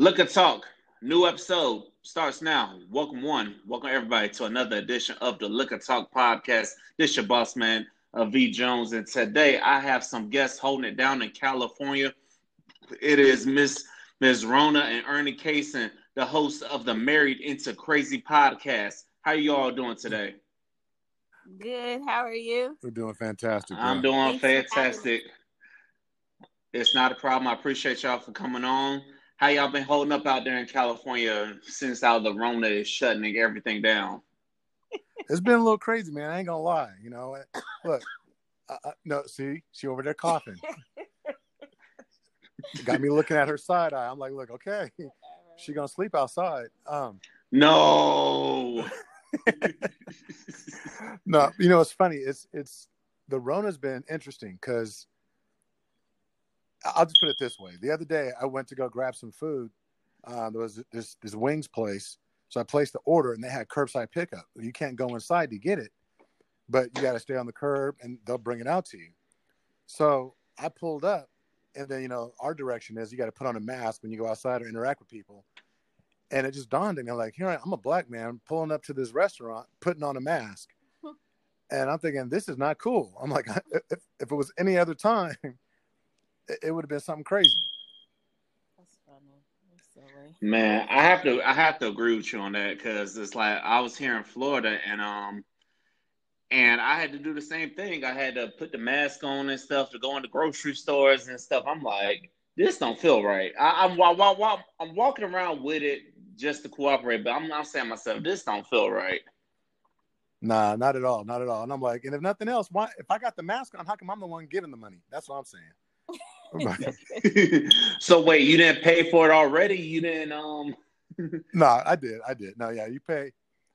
Liquor Talk, new episode starts now. Welcome one, welcome everybody to another edition of the Liquor Talk podcast. This your boss man, uh, V Jones, and today I have some guests holding it down in California. It is Miss Miss Rona and Ernie Kaysen, the host of the Married into Crazy podcast. How you all doing today? Good. How are you? We're doing fantastic. Bro. I'm doing fantastic. It's not a problem. I appreciate y'all for coming on. How y'all been holding up out there in California since all the Rona is shutting everything down? It's been a little crazy, man. I ain't gonna lie. You know, look, uh, no, see, she over there coughing. Got me looking at her side eye. I'm like, look, okay, she gonna sleep outside. Um, no, no, you know, it's funny. It's it's the Rona's been interesting because I'll just put it this way. The other day, I went to go grab some food. Uh, there was this this wings place, so I placed the order, and they had curbside pickup. You can't go inside to get it, but you got to stay on the curb, and they'll bring it out to you. So I pulled up, and then you know our direction is you got to put on a mask when you go outside or interact with people. And it just dawned on me, like, here I, I'm a black man pulling up to this restaurant, putting on a mask, and I'm thinking this is not cool. I'm like, if, if it was any other time it would have been something crazy. That's funny. That's silly. man, I have to I have to agree with you on that because it's like I was here in Florida and um and I had to do the same thing. I had to put the mask on and stuff to go into grocery stores and stuff. I'm like, this don't feel right. I, am while, while, while, I'm walking around with it just to cooperate, but I'm not saying myself, this don't feel right. Nah, not at all, not at all. And I'm like, and if nothing else, why? If I got the mask on, how come I'm the one giving the money? That's what I'm saying. so wait, you didn't pay for it already? You didn't um No, I did. I did. No, yeah, you pay.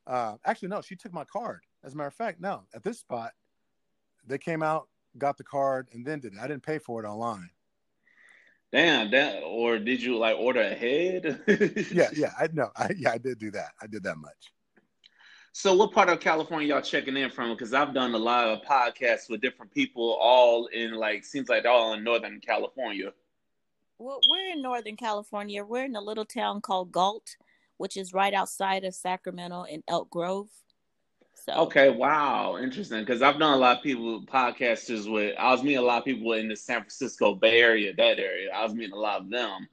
Uh actually no, she took my card. As a matter of fact, no. At this spot, they came out, got the card, and then did it. I didn't pay for it online. Damn, that or did you like order ahead? yeah, yeah, I know. I yeah, I did do that. I did that much. So, what part of California y'all checking in from? Because I've done a lot of podcasts with different people, all in like seems like all in Northern California. Well, we're in Northern California. We're in a little town called Galt, which is right outside of Sacramento in Elk Grove. So okay, wow, interesting. Because I've done a lot of people podcasters with. I was meeting a lot of people in the San Francisco Bay Area, that area. I was meeting a lot of them.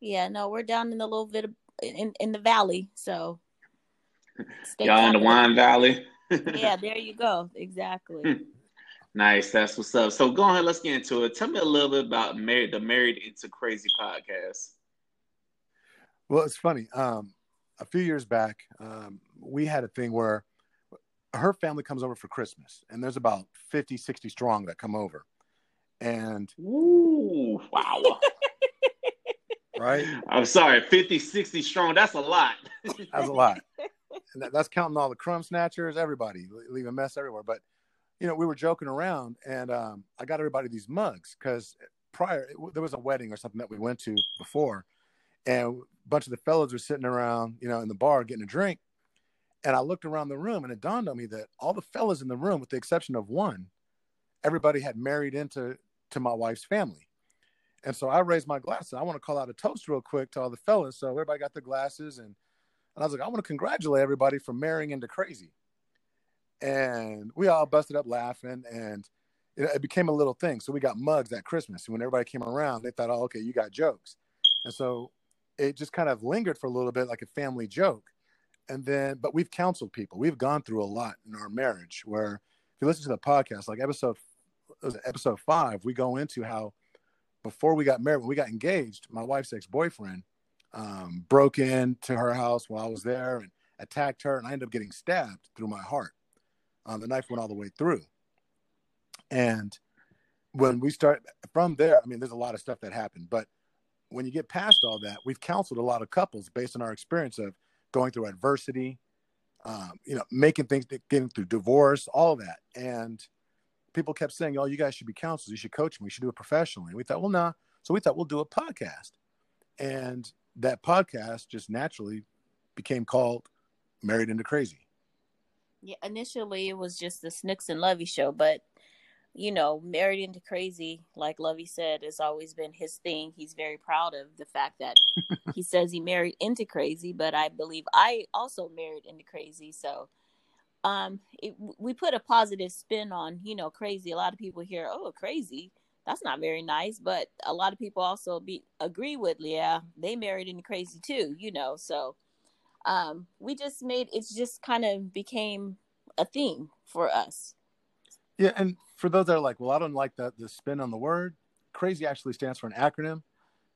Yeah, no, we're down in the little bit of, in in the valley, so Y'all in the Wine Valley. yeah, there you go. Exactly. nice. That's what's up. So go ahead, let's get into it. Tell me a little bit about married the Married into Crazy podcast. Well, it's funny. Um, a few years back, um, we had a thing where her family comes over for Christmas, and there's about 50, 60 strong that come over. And Ooh, wow. right? I'm sorry, 50, 60 strong. That's a lot. that's a lot and that, that's counting all the crumb snatchers, everybody leave a mess everywhere. But you know, we were joking around, and um, I got everybody these mugs because prior there was a wedding or something that we went to before, and a bunch of the fellows were sitting around, you know, in the bar getting a drink. And I looked around the room, and it dawned on me that all the fellas in the room, with the exception of one, everybody had married into to my wife's family. And so I raised my glasses. I want to call out a toast real quick to all the fellas. So everybody got their glasses and and I was like, I want to congratulate everybody for marrying into crazy. And we all busted up laughing and it, it became a little thing. So we got mugs at Christmas. And when everybody came around, they thought, oh, okay, you got jokes. And so it just kind of lingered for a little bit like a family joke. And then, but we've counseled people. We've gone through a lot in our marriage where if you listen to the podcast, like episode, episode five, we go into how before we got married, when we got engaged, my wife's ex boyfriend um, broke into her house while I was there and attacked her, and I ended up getting stabbed through my heart. Um, the knife went all the way through. And when we start from there, I mean, there's a lot of stuff that happened, but when you get past all that, we've counseled a lot of couples based on our experience of going through adversity, um, you know, making things, getting through divorce, all that. And people kept saying, "Oh, you guys should be counselors. You should coach me. You should do it professionally." And we thought, well, nah. So we thought we'll do a podcast. And that podcast just naturally became called Married into Crazy. Yeah, initially it was just the Snooks and Lovey show, but you know, married into crazy, like Lovey said, has always been his thing. He's very proud of the fact that he says he married into crazy, but I believe I also married into crazy. So, um, it, we put a positive spin on, you know, crazy. A lot of people hear, oh, crazy. That's not very nice, but a lot of people also be agree with, yeah, they married into crazy too, you know. So, um, we just made it's just kind of became a theme for us. Yeah, and for those that are like, well, I don't like the the spin on the word. Crazy actually stands for an acronym,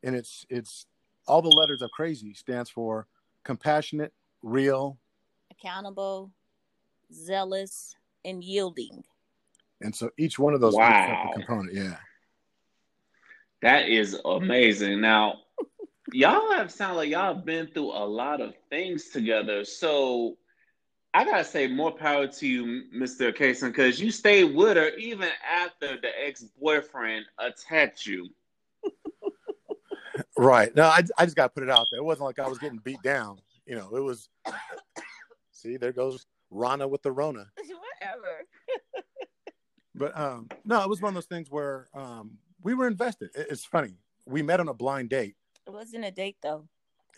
and it's it's all the letters of crazy stands for compassionate, real, accountable, zealous, and yielding. And so each one of those wow. component, yeah. That is amazing. Now, y'all have sounded like y'all have been through a lot of things together. So I gotta say more power to you, Mr. Kaysen, because you stayed with her even after the ex-boyfriend attacked you. right. No, I, I just gotta put it out there. It wasn't like I was getting beat down. You know, it was see, there goes Rana with the Rona. Whatever. but um no, it was one of those things where um we were invested. It's funny. We met on a blind date. It wasn't a date though.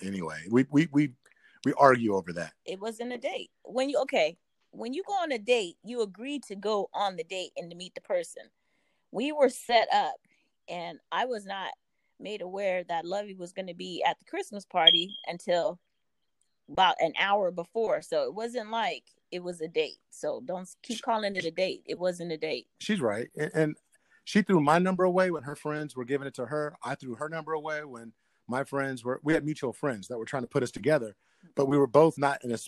Anyway, we we we we argue over that. It wasn't a date. When you okay, when you go on a date, you agree to go on the date and to meet the person. We were set up, and I was not made aware that Lovey was going to be at the Christmas party until about an hour before. So it wasn't like it was a date. So don't keep calling it a date. It wasn't a date. She's right, and, and she threw my number away when her friends were giving it to her. I threw her number away when my friends were. We had mutual friends that were trying to put us together but we were both not in a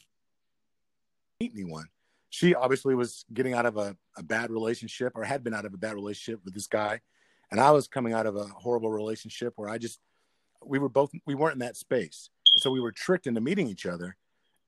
meet anyone. She obviously was getting out of a, a bad relationship or had been out of a bad relationship with this guy. And I was coming out of a horrible relationship where I just, we were both, we weren't in that space. So we were tricked into meeting each other.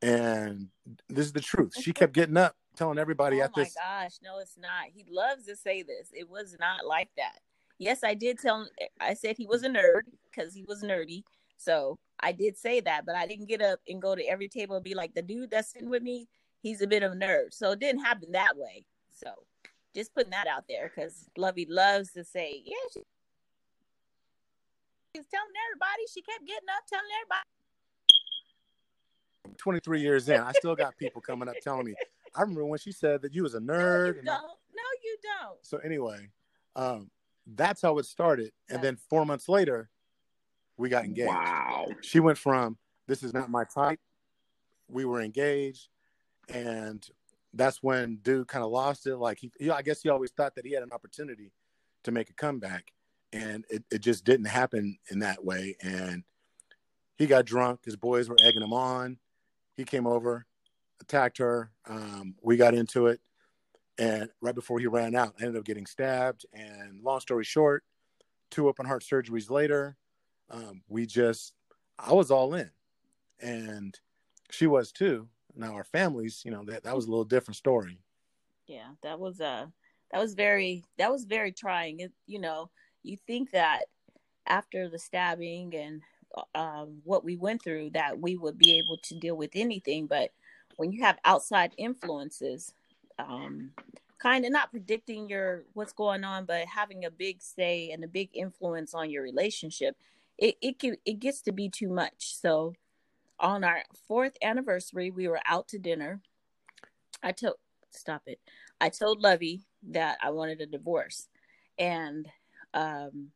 And this is the truth. She kept getting up, telling everybody oh at this. Oh my gosh, no, it's not. He loves to say this. It was not like that. Yes, I did tell him, I said he was a nerd because he was nerdy. So I did say that, but I didn't get up and go to every table and be like, the dude that's sitting with me, he's a bit of a nerd. So it didn't happen that way. So just putting that out there because Lovey loves to say, yeah, she, she's telling everybody. She kept getting up, telling everybody. 23 years in, I still got people coming up telling me. I remember when she said that you was a nerd. No, you don't. I, no, you don't. So anyway, um, that's how it started. And then four months later, we got engaged. Wow. She went from this is not my type. We were engaged, and that's when dude kind of lost it. Like he, he, I guess he always thought that he had an opportunity to make a comeback, and it, it just didn't happen in that way. And he got drunk. His boys were egging him on. He came over, attacked her. Um, we got into it, and right before he ran out, I ended up getting stabbed. And long story short, two open heart surgeries later, um, we just I was all in, and she was too. Now our families, you know, that that was a little different story. Yeah, that was uh that was very that was very trying. It, you know, you think that after the stabbing and um, what we went through that we would be able to deal with anything, but when you have outside influences, um, kind of not predicting your what's going on, but having a big say and a big influence on your relationship, it it can, it gets to be too much. So on our fourth anniversary, we were out to dinner. I told stop it. I told Lovey that I wanted a divorce, and um,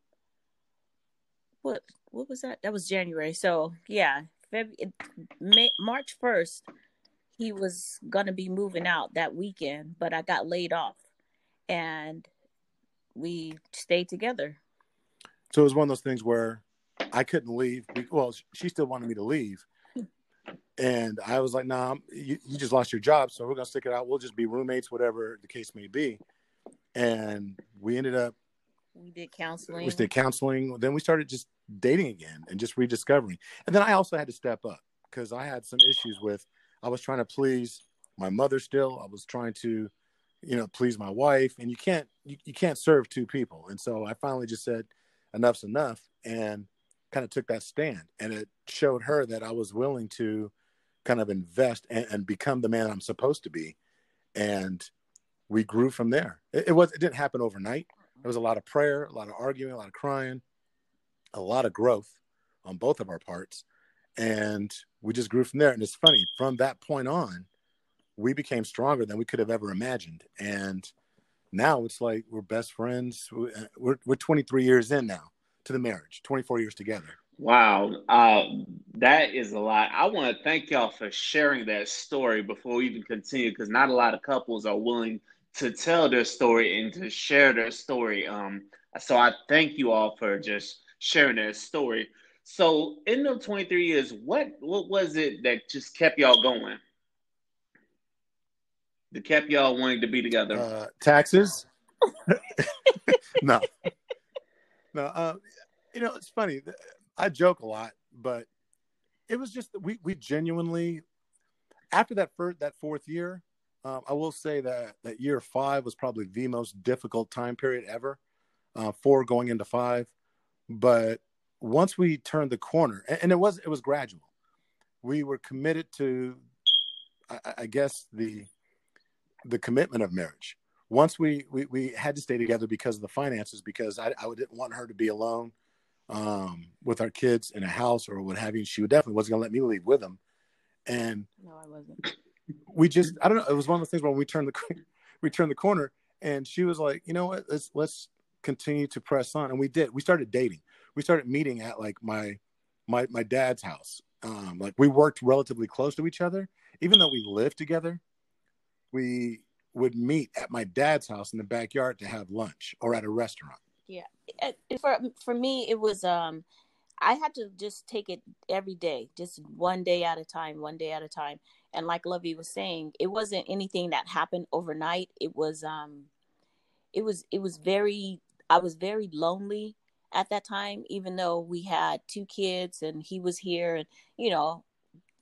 what what was that? That was January. So yeah, February, May, March first, he was gonna be moving out that weekend, but I got laid off, and we stayed together. So it was one of those things where I couldn't leave. Well, she still wanted me to leave. And I was like, nah, you, you just lost your job. So we're going to stick it out. We'll just be roommates, whatever the case may be. And we ended up. We did counseling. We did counseling. Then we started just dating again and just rediscovering. And then I also had to step up because I had some issues with, I was trying to please my mother still. I was trying to, you know, please my wife. And you can't, you, you can't serve two people. And so I finally just said, enough's enough. And kind of took that stand and it showed her that I was willing to kind of invest and, and become the man I'm supposed to be. And we grew from there. It, it was it didn't happen overnight. There was a lot of prayer, a lot of arguing, a lot of crying, a lot of growth on both of our parts, and we just grew from there. And it's funny from that point on, we became stronger than we could have ever imagined. And now it's like we're best friends. We're we're 23 years in now to the marriage, 24 years together. Wow, uh, that is a lot. I want to thank y'all for sharing that story before we even continue, because not a lot of couples are willing to tell their story and to share their story. Um, so I thank you all for just sharing that story. So in the 23 years, what what was it that just kept y'all going? That kept y'all wanting to be together? Uh, taxes? no, no. Uh, you know, it's funny. I joke a lot, but it was just we we genuinely after that first that fourth year, um, I will say that that year five was probably the most difficult time period ever, uh, four going into five. But once we turned the corner, and, and it was it was gradual, we were committed to, I, I guess the the commitment of marriage. Once we, we we had to stay together because of the finances, because I, I didn't want her to be alone um, with our kids in a house or what have you. She definitely wasn't gonna let me leave with them. And no, I wasn't. We just I don't know. It was one of those things when we turned the we turned the corner, and she was like, you know what? Let's let's continue to press on, and we did. We started dating. We started meeting at like my my my dad's house. Um, like we worked relatively close to each other, even though we lived together. We would meet at my dad's house in the backyard to have lunch or at a restaurant. Yeah. For for me it was um i had to just take it every day just one day at a time one day at a time. And like lovey was saying it wasn't anything that happened overnight. It was um it was it was very i was very lonely at that time even though we had two kids and he was here and you know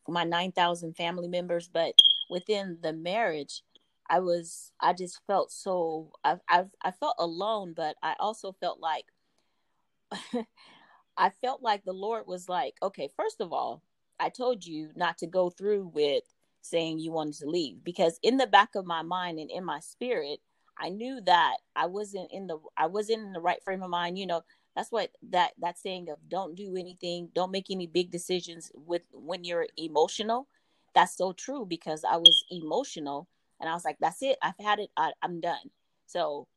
my 9000 family members but within the marriage I was I just felt so I I I felt alone, but I also felt like I felt like the Lord was like, okay, first of all, I told you not to go through with saying you wanted to leave because in the back of my mind and in my spirit, I knew that I wasn't in the I wasn't in the right frame of mind. You know, that's what that that saying of don't do anything, don't make any big decisions with when you're emotional. That's so true because I was emotional and I was like, that's it. I've had it. I, I'm done. So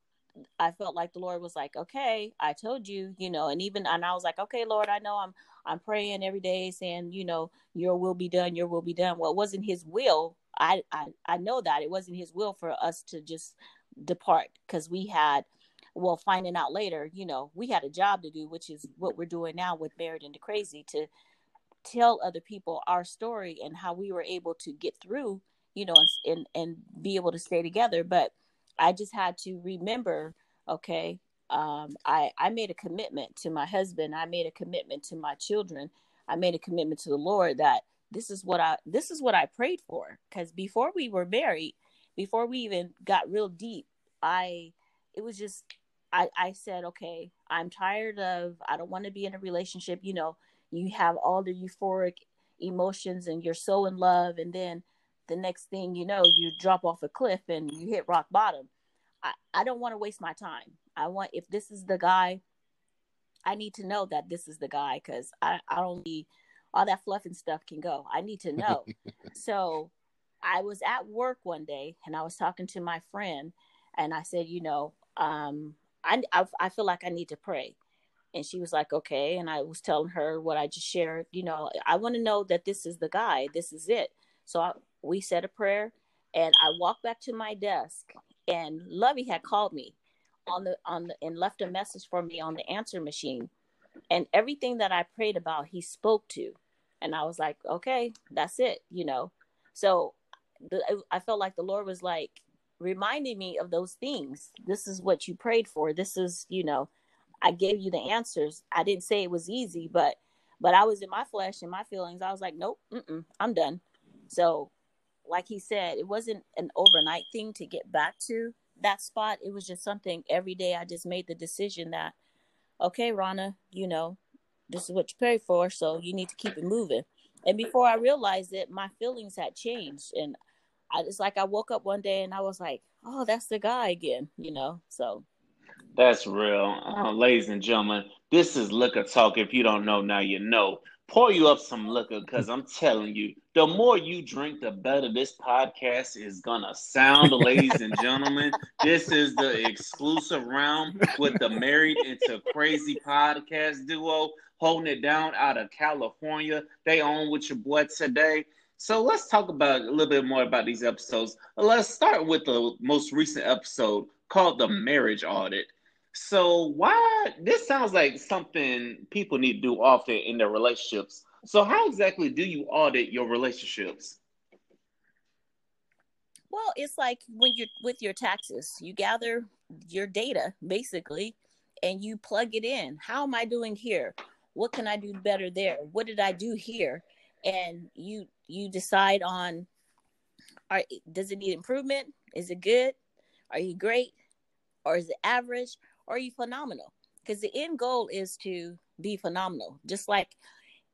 I felt like the Lord was like, okay, I told you, you know, and even, and I was like, okay, Lord, I know I'm, I'm praying every day saying, you know, your will be done, your will be done. Well, it wasn't his will. I, I, I know that it wasn't his will for us to just depart because we had, well, finding out later, you know, we had a job to do, which is what we're doing now with Married into Crazy to tell other people our story and how we were able to get through you know, and and be able to stay together. But I just had to remember, okay, um, I I made a commitment to my husband. I made a commitment to my children. I made a commitment to the Lord that this is what I this is what I prayed for. Because before we were married, before we even got real deep, I it was just I I said, okay, I'm tired of I don't want to be in a relationship. You know, you have all the euphoric emotions and you're so in love, and then the next thing you know, you drop off a cliff and you hit rock bottom. I, I don't want to waste my time. I want, if this is the guy, I need to know that this is the guy because I, I don't need all that fluff and stuff can go. I need to know. so I was at work one day and I was talking to my friend and I said, you know, um, I, I, I feel like I need to pray. And she was like, okay. And I was telling her what I just shared. You know, I want to know that this is the guy. This is it. So I, we said a prayer, and I walked back to my desk, and Lovey had called me on the on the and left a message for me on the answer machine, and everything that I prayed about, he spoke to, and I was like, okay, that's it, you know. So the, I felt like the Lord was like reminding me of those things. This is what you prayed for. This is, you know, I gave you the answers. I didn't say it was easy, but but I was in my flesh and my feelings. I was like, nope, I'm done. So like he said, it wasn't an overnight thing to get back to that spot. It was just something every day I just made the decision that, okay, Rana, you know, this is what you prayed for, so you need to keep it moving. And before I realized it, my feelings had changed. And I, it's like I woke up one day and I was like, oh, that's the guy again, you know. So that's real, uh, ladies and gentlemen. This is liquor talk. If you don't know now, you know. Pour you up some liquor, because I'm telling you, the more you drink, the better this podcast is gonna sound, ladies and gentlemen. This is the exclusive round with the Married into Crazy podcast duo holding it down out of California. They own with your boy today. So let's talk about a little bit more about these episodes. Let's start with the most recent episode called the marriage audit. So why this sounds like something people need to do often in their relationships. So how exactly do you audit your relationships? Well, it's like when you're with your taxes, you gather your data basically and you plug it in. How am I doing here? What can I do better there? What did I do here? And you you decide on are does it need improvement? Is it good? Are you great? Or is it average? Or are you phenomenal? Because the end goal is to be phenomenal. Just like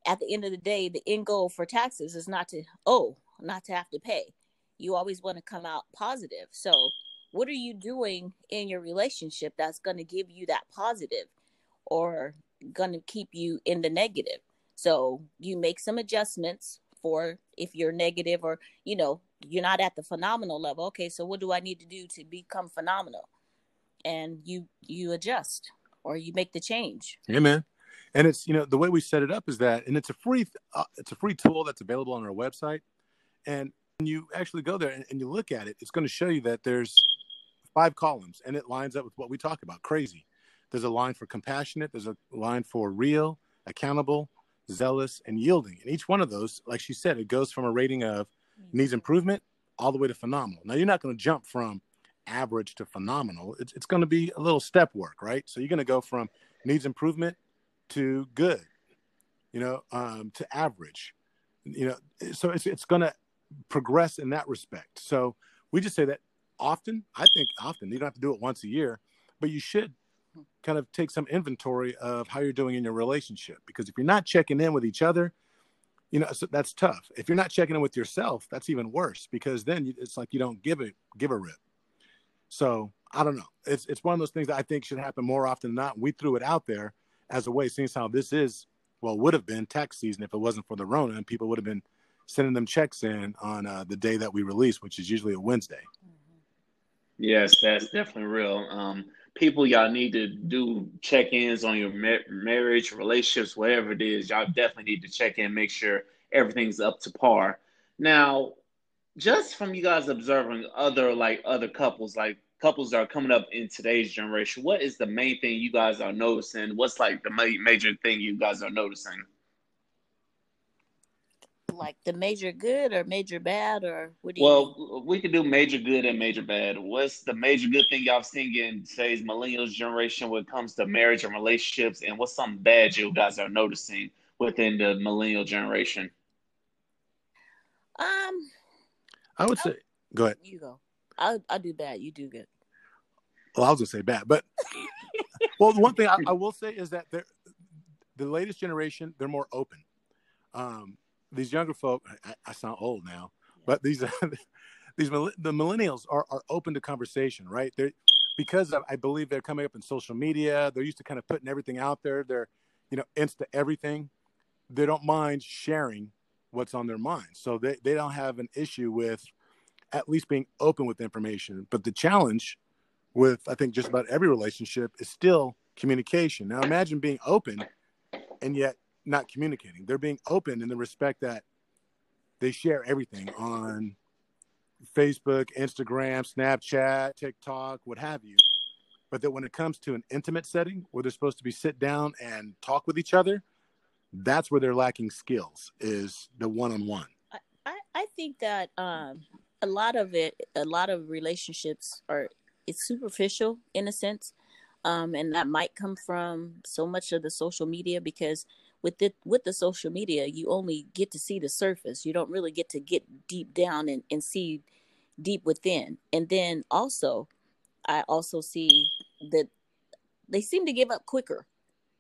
at the end of the day, the end goal for taxes is not to oh, not to have to pay. You always want to come out positive. So what are you doing in your relationship that's going to give you that positive or going to keep you in the negative? So you make some adjustments for if you're negative or you know you're not at the phenomenal level. Okay so what do i need to do to become phenomenal? And you you adjust or you make the change. Man. And it's you know the way we set it up is that and it's a free uh, it's a free tool that's available on our website. And when you actually go there and, and you look at it it's going to show you that there's five columns and it lines up with what we talk about crazy. There's a line for compassionate there's a line for real accountable zealous, and yielding. And each one of those, like she said, it goes from a rating of needs improvement all the way to phenomenal. Now, you're not going to jump from average to phenomenal. It's, it's going to be a little step work, right? So you're going to go from needs improvement to good, you know, um, to average, you know. So it's it's going to progress in that respect. So we just say that often. I think often you don't have to do it once a year, but you should kind of take some inventory of how you're doing in your relationship because if you're not checking in with each other you know so that's tough. If you're not checking in with yourself that's even worse because then it's like you don't give it give a rip. So i don't know. It's it's one of those things that i think should happen more often than not. We threw it out there as a way seeing how this is well would have been tax season if it wasn't for the rona and people would have been sending them checks in on uh, the day that we release which is usually a wednesday. Yes that's definitely real. Um people y'all need to do check-ins on your ma- marriage relationships whatever it is y'all definitely need to check in make sure everything's up to par. Now just from you guys observing other like other couples like couples that are coming up in today's generation what is the main thing you guys are noticing? What's like the ma- major thing you guys are noticing like the major good or major bad or what do you well mean? we could do major good and major bad. What's the major good thing y'all seen in today's millennials generation when it comes to marriage and relationships and what's some bad you guys are noticing within the millennial generation? Um i would say go ahead. You go. I'll, I'll do bad you do good. Well i was gonna say bad but well the one thing I, I will say is that they're the latest generation they're more open. Um, these younger folk, I, I sound old now, but these these the millennials are, are open to conversation, right? They're because I believe they're coming up in social media. They're used to kind of putting everything out there. They're you know insta everything. They don't mind sharing what's on their mind, so they they don't have an issue with at least being open with information. But the challenge with I think just about every relationship is still communication. Now imagine being open and yet not communicating. They're being open in the respect that they share everything on Facebook, Instagram, Snapchat, TikTok, what have you. But that when it comes to an intimate setting where they're supposed to be sit down and talk with each other, that's where they're lacking skills is the one on one. I, think that um, a lot of it, a lot of relationships are it's superficial in a sense. Um, and that might come from so much of the social media because with the with the social media you only get to see the surface you don't really get to get deep down and, and see deep within and then also i also see that they seem to give up quicker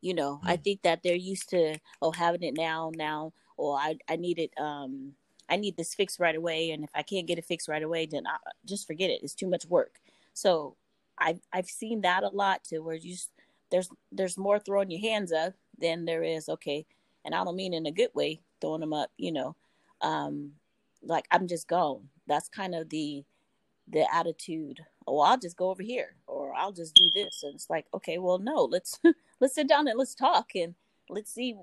you know mm. i think that they're used to oh having it now now or i i need it um I need this fixed right away, and if I can't get it fixed right away, then I, just forget it. It's too much work. So I've I've seen that a lot too, where you just, there's there's more throwing your hands up than there is okay, and I don't mean in a good way throwing them up, you know, um, like I'm just gone. That's kind of the the attitude. Oh, I'll just go over here, or I'll just do this, and it's like, okay, well, no, let's let's sit down and let's talk, and let's see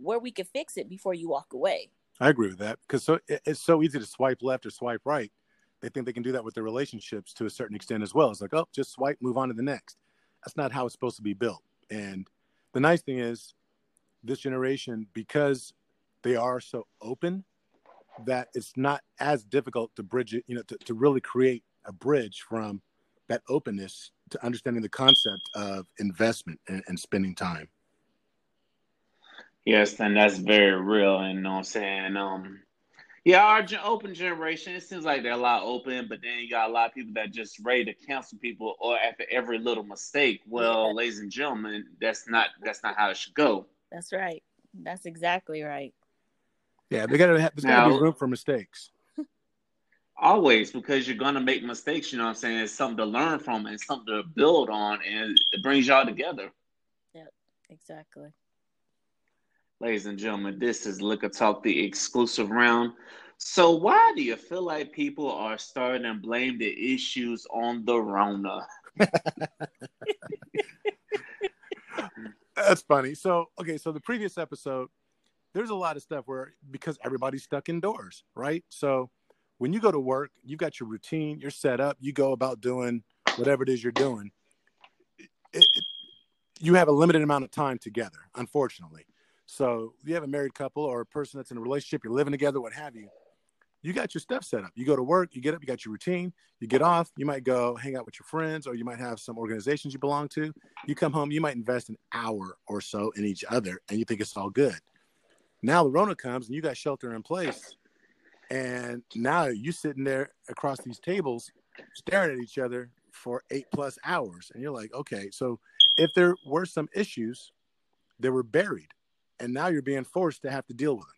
where we can fix it before you walk away. I agree with that because so it's so easy to swipe left or swipe right. They think they can do that with their relationships to a certain extent as well. It's like, oh, just swipe, move on to the next. That's not how it's supposed to be built. And the nice thing is, this generation, because they are so open, that it's not as difficult to bridge it, you know, to, to really create a bridge from that openness to understanding the concept of investment and, and spending time. Yes, and that's very real. And you know I'm saying? Um, yeah, our open generation, it seems like they're a lot open, but then you got a lot of people that just ready to cancel people or after every little mistake. Well, yeah. ladies and gentlemen, that's not that's not how it should go. That's right. That's exactly right. Yeah, they gotta have there's gotta be room for mistakes. Always, because you're gonna make mistakes, you know what I'm saying? It's something to learn from and something to build on and it brings y'all together. Yep, exactly. Ladies and gentlemen, this is Liquor Talk, the exclusive round. So, why do you feel like people are starting to blame the issues on the Rona? That's funny. So, okay, so the previous episode, there's a lot of stuff where because everybody's stuck indoors, right? So, when you go to work, you've got your routine, you're set up, you go about doing whatever it is you're doing. It, it, you have a limited amount of time together, unfortunately. So you have a married couple or a person that's in a relationship, you're living together, what have you. You got your stuff set up. You go to work, you get up, you got your routine, you get off, you might go hang out with your friends, or you might have some organizations you belong to. You come home, you might invest an hour or so in each other, and you think it's all good. Now the Rona comes and you got shelter in place. And now you're sitting there across these tables staring at each other for eight plus hours. And you're like, okay, so if there were some issues, they were buried and now you're being forced to have to deal with them.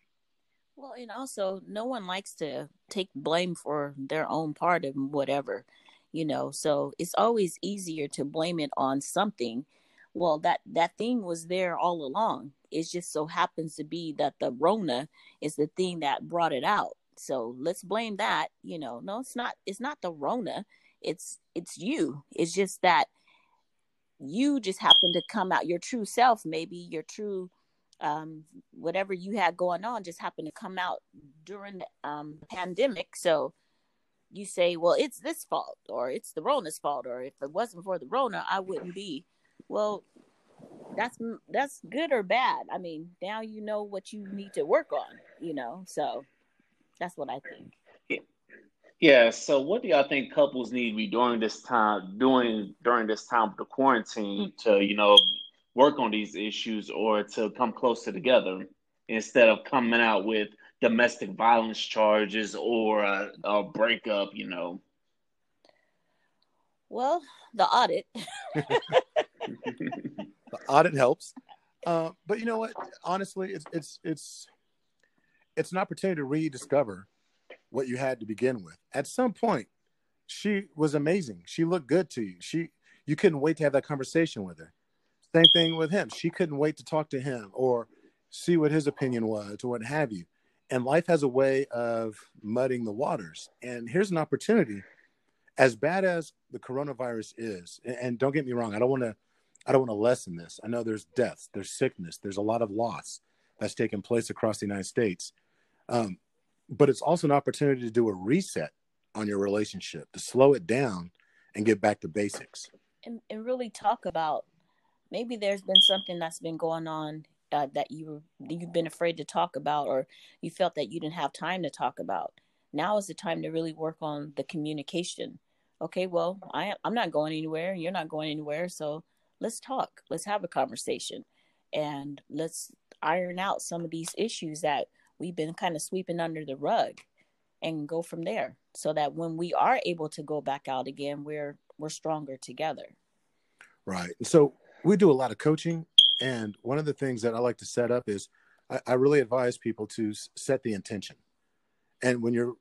Well, and also, no one likes to take blame for their own part of whatever, you know. So it's always easier to blame it on something. Well, that that thing was there all along. It just so happens to be that the Rona is the thing that brought it out. So let's blame that. You know, no, it's not. It's not the Rona. It's it's you. It's just that you just happen to come out your true self. Maybe your true um, whatever you had going on just happened to come out during the um, pandemic. So you say, well, it's this fault or it's the Rona's fault, or if it wasn't for the Rona, I wouldn't be. Well, that's that's good or bad. I mean, now you know what you need to work on. You know, so that's what I think. Yeah. So, what do y'all think couples need to be doing this time, doing during this time of the quarantine to, you know, work on these issues or to come closer together instead of coming out with domestic violence charges or a, a breakup, you know? Well, the audit. the audit helps. Uh, but you know what? Honestly, it's it's it's it's an opportunity to rediscover what you had to begin with. At some point, she was amazing. She looked good to you. She you couldn't wait to have that conversation with her. Same thing with him. She couldn't wait to talk to him or see what his opinion was or what have you. And life has a way of mudding the waters. And here's an opportunity. As bad as the coronavirus is, and don't get me wrong, I don't want to I don't want to lessen this. I know there's deaths, there's sickness, there's a lot of loss that's taken place across the United States. Um, but it's also an opportunity to do a reset on your relationship, to slow it down and get back to basics. And, and really talk about maybe there's been something that's been going on uh, that you you've been afraid to talk about or you felt that you didn't have time to talk about. Now is the time to really work on the communication. Okay well i i'm not going anywhere you're not going anywhere so let's talk. Let's have a conversation. And let's iron out some of these issues that we've been kind of sweeping under the rug and go from there so that when we are able to go back out again we're we're stronger together. Right. So we do a lot of coaching, and one of the things that I like to set up is I, I really advise people to set the intention. And when you're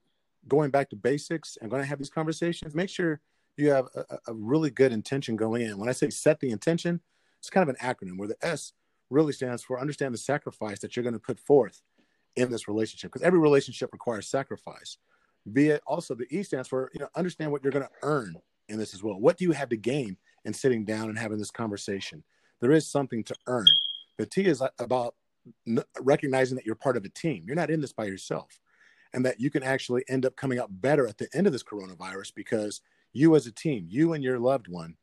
going back to basics and going to have these conversations, make sure you have a, a really good intention going in. When I say set the intention, it's kind of an acronym where the S really stands for understand the sacrifice that you're going to put forth in this relationship because every relationship requires sacrifice. Be it also the E stands for you know understand what you're going to earn in this as well. What do you have to gain in sitting down and having this conversation? There is something to earn. The T is about recognizing that you're part of a team. You're not in this by yourself, and that you can actually end up coming out better at the end of this coronavirus because you as a team, you and your loved one,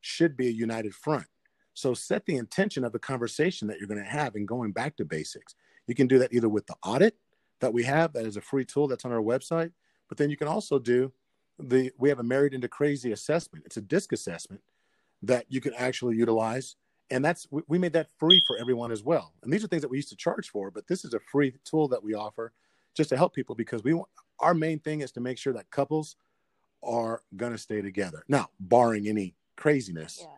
should be a united front. So set the intention of the conversation that you're going to have and going back to basics. You can do that either with the audit that we have, that is a free tool that's on our website, but then you can also do the we have a married into crazy assessment. It's a disc assessment that you can actually utilize. And that's we made that free for everyone as well. And these are things that we used to charge for, but this is a free tool that we offer just to help people because we want our main thing is to make sure that couples are going to stay together. Now, barring any craziness. Yeah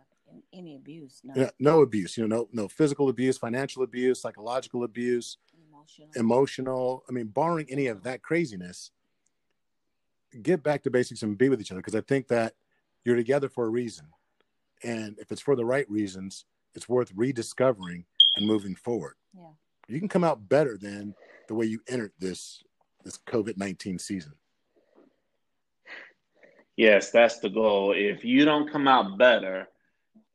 any abuse. No. Yeah, no abuse. You know, no no physical abuse, financial abuse, psychological abuse, emotional. emotional. I mean, barring any of that craziness, get back to basics and be with each other because I think that you're together for a reason, and if it's for the right reasons, it's worth rediscovering and moving forward. Yeah, you can come out better than the way you entered this this COVID nineteen season. Yes, that's the goal. If you don't come out better,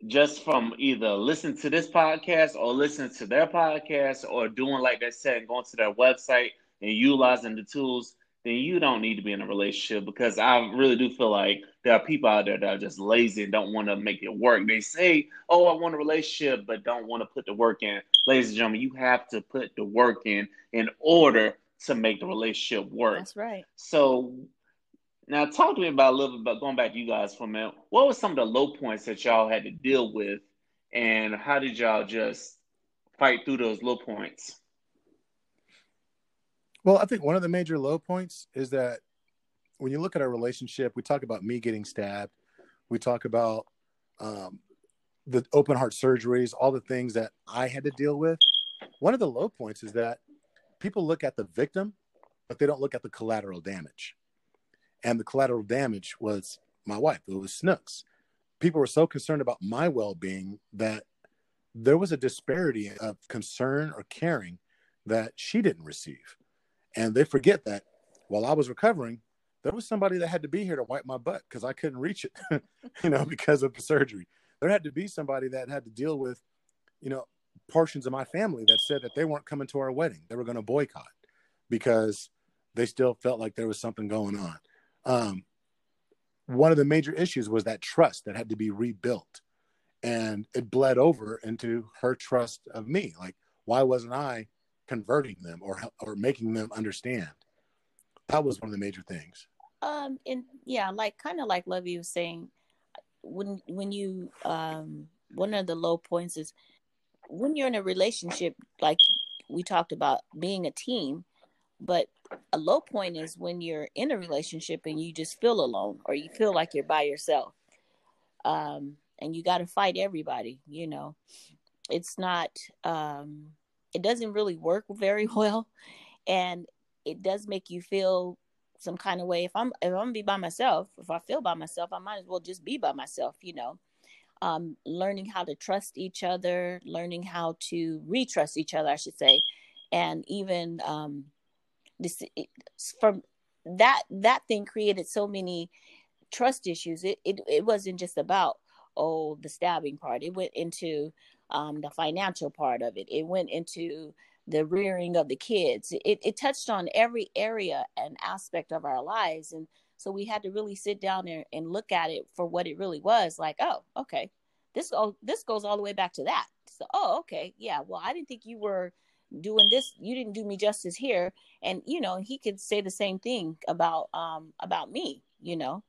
just from either listening to this podcast or listening to their podcast or doing like I said, going to their website and utilizing the tools, then you don't need to be in a relationship because I really do feel like there are people out there that are just lazy and don't want to make it work. They say, Oh, I want a relationship, but don't want to put the work in. Ladies and gentlemen, you have to put the work in in order to make the relationship work. That's right. So now, talk to me about a little bit about going back to you guys for a minute. What were some of the low points that y'all had to deal with, and how did y'all just fight through those low points? Well, I think one of the major low points is that when you look at our relationship, we talk about me getting stabbed, we talk about um, the open heart surgeries, all the things that I had to deal with. One of the low points is that people look at the victim, but they don't look at the collateral damage and the collateral damage was my wife. It was Snooks. People were so concerned about my well-being that there was a disparity of concern or caring that she didn't receive, and they forget that while I was recovering, there was somebody that had to be here to wipe my butt because I couldn't reach it, you know, because of the surgery. There had to be somebody that had to deal with, you know, portions of my family that said that they weren't coming to our wedding. They were going to boycott because they still felt like there was something going on um, one of the major issues was that trust that had to be rebuilt and it bled over into her trust of me like why wasn't i converting them or or making them understand that was one of the major things um and yeah like kind of like lovey was saying when when you um one of the low points is when you're in a relationship like we talked about being a team but a low point is when you're in a relationship and you just feel alone or you feel like you're by yourself. Um, and you got to fight everybody, you know. It's not, um, it doesn't really work very well. And it does make you feel some kind of way. If I'm, if I'm gonna be by myself, if I feel by myself, I might as well just be by myself, you know. Um, learning how to trust each other, learning how to retrust each other, I should say, and even um, this from that that thing created so many trust issues it, it it wasn't just about oh the stabbing part it went into um, the financial part of it. It went into the rearing of the kids. It, it touched on every area and aspect of our lives. And so we had to really sit down there and look at it for what it really was like oh okay this oh this goes all the way back to that. So oh okay yeah well i didn't think you were doing this. You didn't do me justice here. And you know he could say the same thing about um about me you know?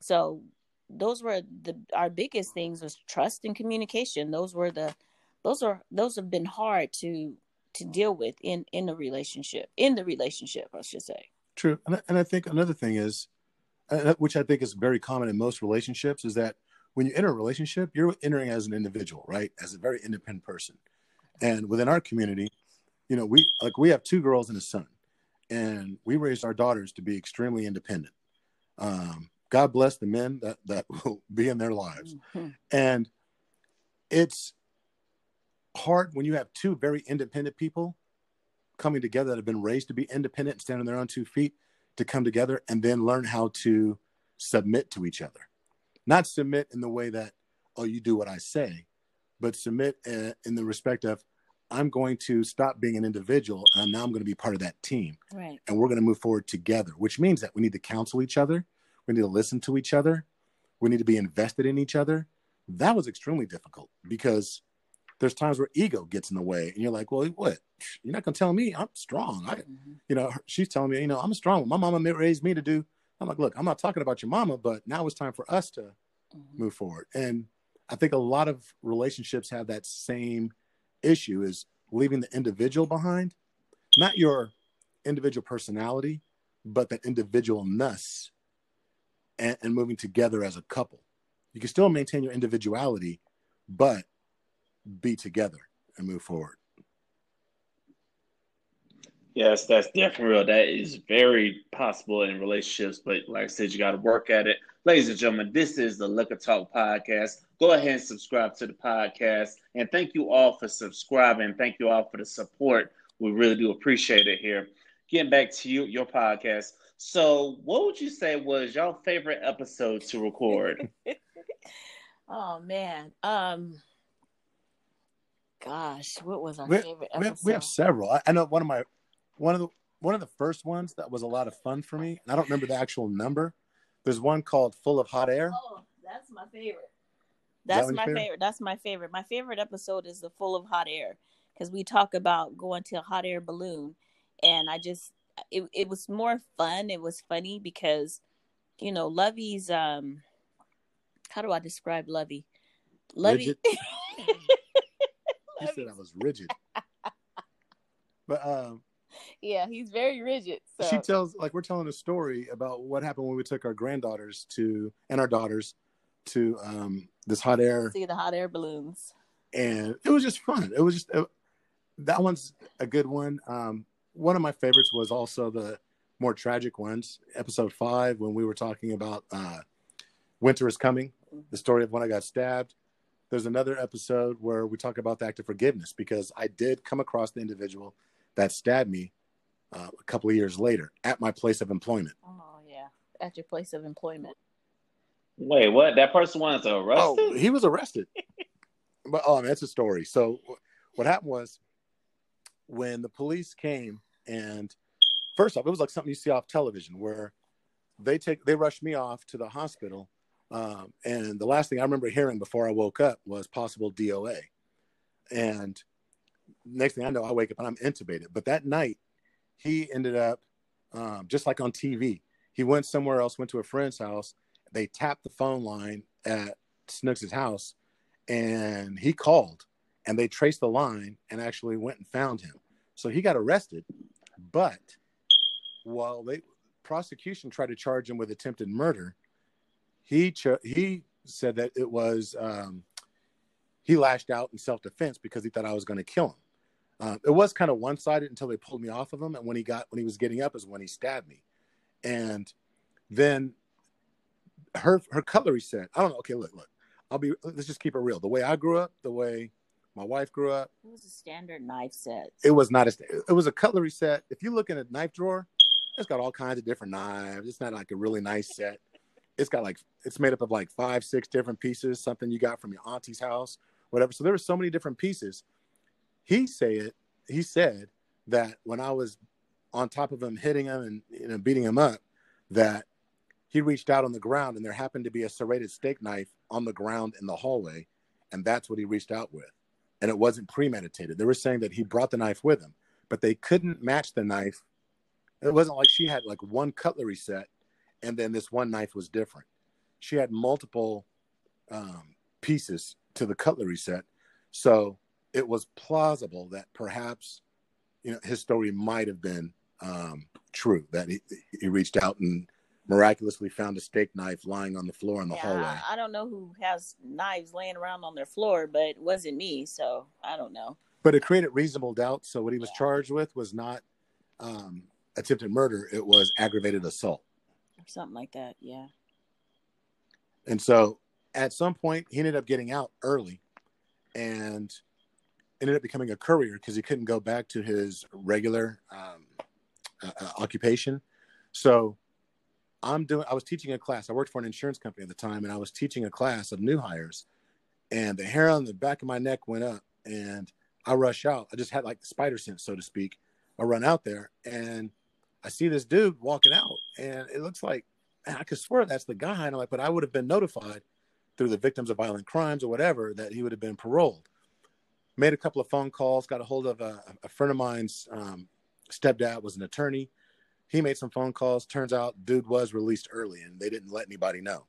So those were the our biggest things was trust and communication. Those were the those are those have been hard to to deal with in in a relationship in the relationship i should say. True. And I, and I think another thing is uh, which i think is very common in most relationships is that when you enter a relationship you're entering as an individual right? As a very independent person. And within our community you know, we like we have two girls and a son, and we raised our daughters to be extremely independent. Um, God bless the men that that will be in their lives, Mhm. and it's hard when you have two very independent people coming together that have been raised to be independent and stand on their own two feet to come together and then learn how to submit to each other. Not submit in the way that, oh, you do what I say, but submit uh, in the respect of, I'm going to stop being an individual and now I'm going to be part of that team Right. and we're going to move forward together, which means that we need to counsel each other. We need to listen to each other. We need to be invested in each other. That was extremely difficult because there's times where ego gets in the way and you're like, well, what? You're not going to tell me I'm strong. I, Mhm. you know, she's telling me, you know, I'm strong. My mama raised me to do. I'm like, look, I'm not talking about your mama, but now it's time for us to Mhm. move forward. And I think a lot of relationships have that same issue is leaving the individual behind, not your individual personality, but that individualness and, and moving together as a couple. You can still maintain your individuality, but be together and move forward. Yes, that's definitely real. That is very possible in relationships, but like I said, you got to work at it. Ladies and gentlemen, this is the Liquor Talk podcast. Go ahead and subscribe to the podcast. And thank you all for subscribing. Thank you all for the support. We really do appreciate it here. Getting back to you, your podcast. So, what would you say was your favorite episode to record? Oh man. Um. Gosh, what was our We- favorite We have, we have several. I, I know one of my one of the one of the first ones that was a lot of fun for me, and I don't remember the actual number. There's one called "Full of Hot Air." Oh, that's my favorite. That's one your my favorite? favorite? That's my favorite. My favorite episode is the full of hot air because we talk about going to a hot air balloon, and I just it it was more fun. It was funny because you know Lovey's um how do I describe Lovey? Lovey. Rigid. You said I was rigid, but um, yeah, he's very rigid. So she tells like we're telling a story about what happened when we took our granddaughters to and our daughters to um, this hot air, see the hot air balloons. and it was just fun. It was just uh that one's a good one. Um, one of my favorites was also the more tragic ones. Episode five when we were talking about uh, winter is coming, the story of when I got stabbed. There's another episode where we talk about the act of forgiveness because I did come across the individual that stabbed me uh, a couple of years later at my place of employment. Oh yeah, at your place of employment. Wait, what? That person wanted to arrest Oh, him? he was arrested. but oh, man, that's a story. So what happened was when the police came and first off, it was like something you see off television where they take they rushed me off to the hospital. Um, and the last thing I remember hearing before I woke up was possible DOA. And next thing I know, I wake up and I'm intubated. But that night, he ended up um, just like on TV. He went somewhere else, went to a friend's house. They tapped the phone line at Snooks' house, and he called, and they traced the line and actually went and found him. So he got arrested, but while they prosecution tried to charge him with attempted murder, he cho- he said that it was um, he lashed out in self defense because he thought I was going to kill him. Um, it was kind of one sided until they pulled me off of him, and when he got when he was getting up is when he stabbed me, and then her her cutlery set. I don't know. Okay, look, look. I'll be. Let's just keep it real. The way I grew up, the way my wife grew up, It was a standard knife set. it was not a. It was a cutlery set. If you look in a knife drawer, it's got all kinds of different knives. It's not like a really nice set. It's got like it's made up of like five, six different pieces. Something you got from your auntie's house, whatever. So there were so many different pieces. He said he said that when I was on top of him, hitting him and you know beating him up, that he reached out on the ground and there happened to be a serrated steak knife on the ground in the hallway, and that's what he reached out with. And it wasn't premeditated. They were saying that he brought the knife with him, but they couldn't match the knife. It wasn't like she had like one cutlery set and then this one knife was different. She had multiple um, pieces to the cutlery set. So it was plausible that perhaps you know his story might have been um, true that he, he reached out and miraculously found a steak knife lying on the floor in the Yeah, hallway. I, I don't know who has knives laying around on their floor, but it wasn't me, so I don't know. But it created reasonable doubt. So what he was charged with was not um, attempted murder, it was aggravated assault. Or something like that, yeah. And so at some point, he ended up getting out early and ended up becoming a courier because he couldn't go back to his regular um, uh, uh, occupation. So I'm doing, I was teaching a class. I worked for an insurance company at the time, and I was teaching a class of new hires. And the hair on the back of my neck went up, and I rush out. I just had like the spider sense, so to speak. I run out there, and I see this dude walking out, and it looks like I could swear that's the guy. And I'm like, but I would have been notified through the victims of violent crimes or whatever that he would have been paroled. Made a couple of phone calls, got a hold of a, a friend of mine's um, stepdad was an attorney. He made some phone calls. Turns out, dude was released early, and they didn't let anybody know.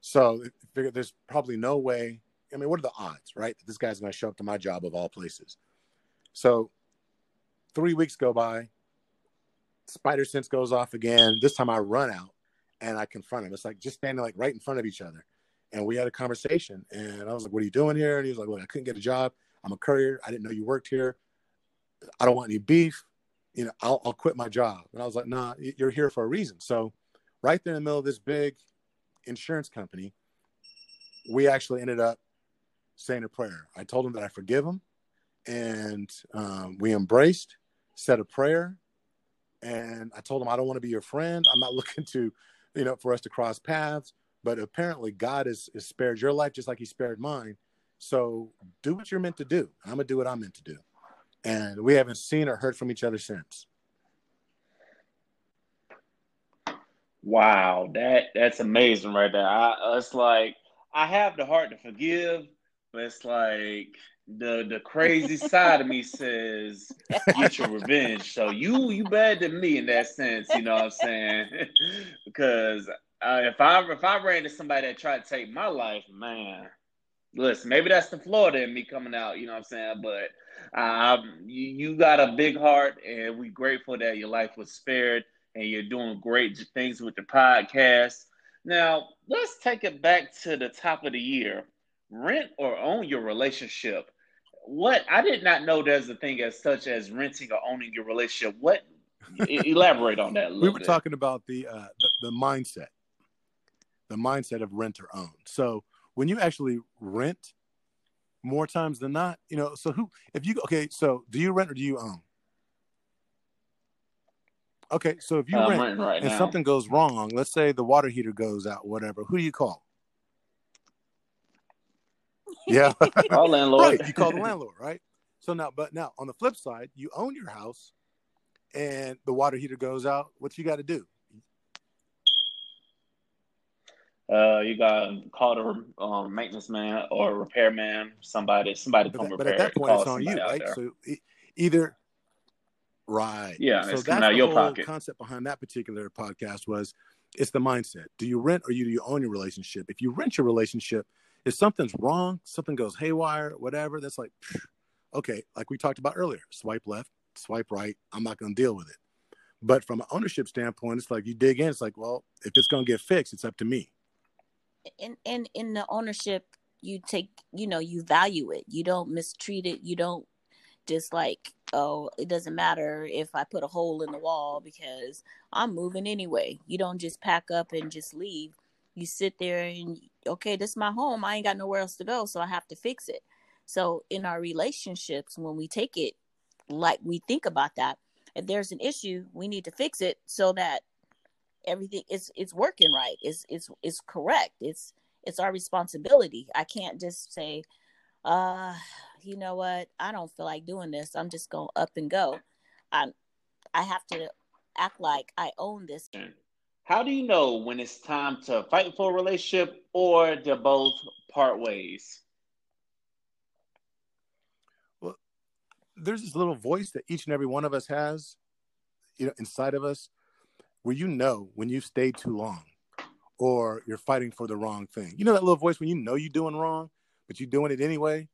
So, there's probably no way. I mean, what are the odds, right? That this guy's going to show up to my job of all places. So, three weeks go by. Spider sense goes off again. This time I run out and I confront him. It's like just standing like right in front of each other. And we had a conversation. And I was like, What are you doing here? And he was like, Look, I couldn't get a job. I'm a courier. I didn't know you worked here. I don't want any beef. You know, I'll, I'll quit my job. And I was like, Nah, you're here for a reason. So, right there in the middle of this big insurance company, we actually ended up saying a prayer. I told him that I forgive him. And um, we embraced, said a prayer. And I told him, I don't want to be your friend. I'm not looking to you know, for us to cross paths. But apparently, God has, has spared your life just like He spared mine. So do what you're meant to do. I'm gonna do what I'm meant to do. And we haven't seen or heard from each other since. Wow, that that's amazing right there. I, it's like I have the heart to forgive, but it's like the the crazy side of me says get your revenge. So you you bad than me in that sense, you know what I'm saying? because uh, if I if I ran into somebody that tried to take my life, man, listen, maybe that's the Florida in me coming out, you know what I'm saying? But um, you, you got a big heart, and we're grateful that your life was spared, and you're doing great things with the podcast. Now let's take it back to the top of the year. Rent or own your relationship what I did not know there's a thing as such as renting or owning your relationship. What elaborate on that? we were bit. talking about the, uh, the the mindset, the mindset of rent or own. So when you actually rent, more times than not, you know. So who, if you okay, so do you rent or do you own? Okay, so if you uh, rent right and now. something goes wrong, let's say the water heater goes out, whatever, who do you call? Yeah. Our landlord. right. You call the landlord, right? So now, but now on the flip side, you own your house and the water heater goes out. What you got to do? Uh, you got to call the um, maintenance man or a repair man, somebody, somebody But, come that, repair. but at that point, it's on you, right? So either, right? Yeah, So it's that's the your whole pocket. concept behind that particular podcast was it's the mindset. Do you rent or you do you own your relationship? If you rent your relationship, if something's wrong, something goes haywire, whatever, that's like, okay, like we talked about earlier, swipe left, swipe right. I'm not going to deal with it. But from an ownership standpoint, it's like you dig in. It's like, well, if it's going to get fixed, it's up to me. And and in the ownership you take you know you value it. You don't mistreat it. You don't just like oh it doesn't matter if i put a hole in the wall because i'm moving anyway. You don't just pack up and just leave. You sit there and okay this is my home. I ain't got nowhere else to go so i have to fix it. So in our relationships when we take it like we think about that if there's an issue we need to fix it so that everything is it's working right. It's it's it's correct. It's it's our responsibility. I can't just say uh you know what? I don't feel like doing this. I'm just going up and go. I i have to act like i own this. How do you know when it's time to fight for a relationship or to both part ways? Well, there's this little voice that each and every one of us has, you know, inside of us, where you know when you've stayed too long or you're fighting for the wrong thing. You know that little voice when you know you're doing wrong, but you're doing it anyway,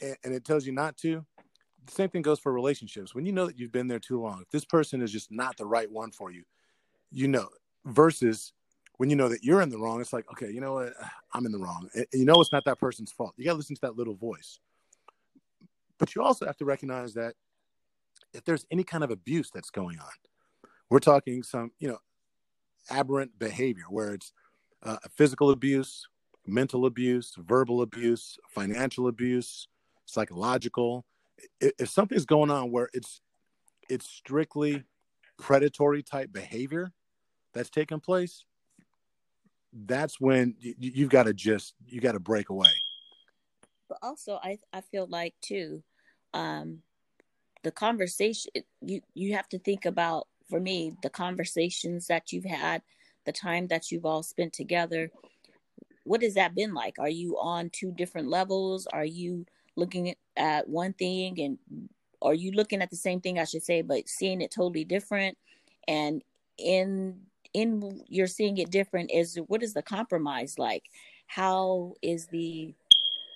and, and it tells you not to. The same thing goes for relationships. When you know that you've been there too long, if this person is just not the right one for you, you know, versus when you know that you're in the wrong, it's like, okay, you know what? I'm in the wrong. And you know it's not that person's fault. You got to listen to that little voice. But you also have to recognize that if there's any kind of abuse that's going on, We're talking some, you know, aberrant behavior where it's uh, physical abuse, mental abuse, verbal abuse, financial abuse, psychological. If something's going on where it's it's strictly predatory type behavior that's taking place, that's when you, you've got to just you got to break away. But also, I I feel like too, um, the conversation you you have to think about for me the conversations that you've had, the time that you've all spent together. What has that been like? Are you on two different levels? Are you looking at one thing and are you looking at the same thing I should say, but seeing it totally different? And in in you're seeing it different is what is the compromise like? How is the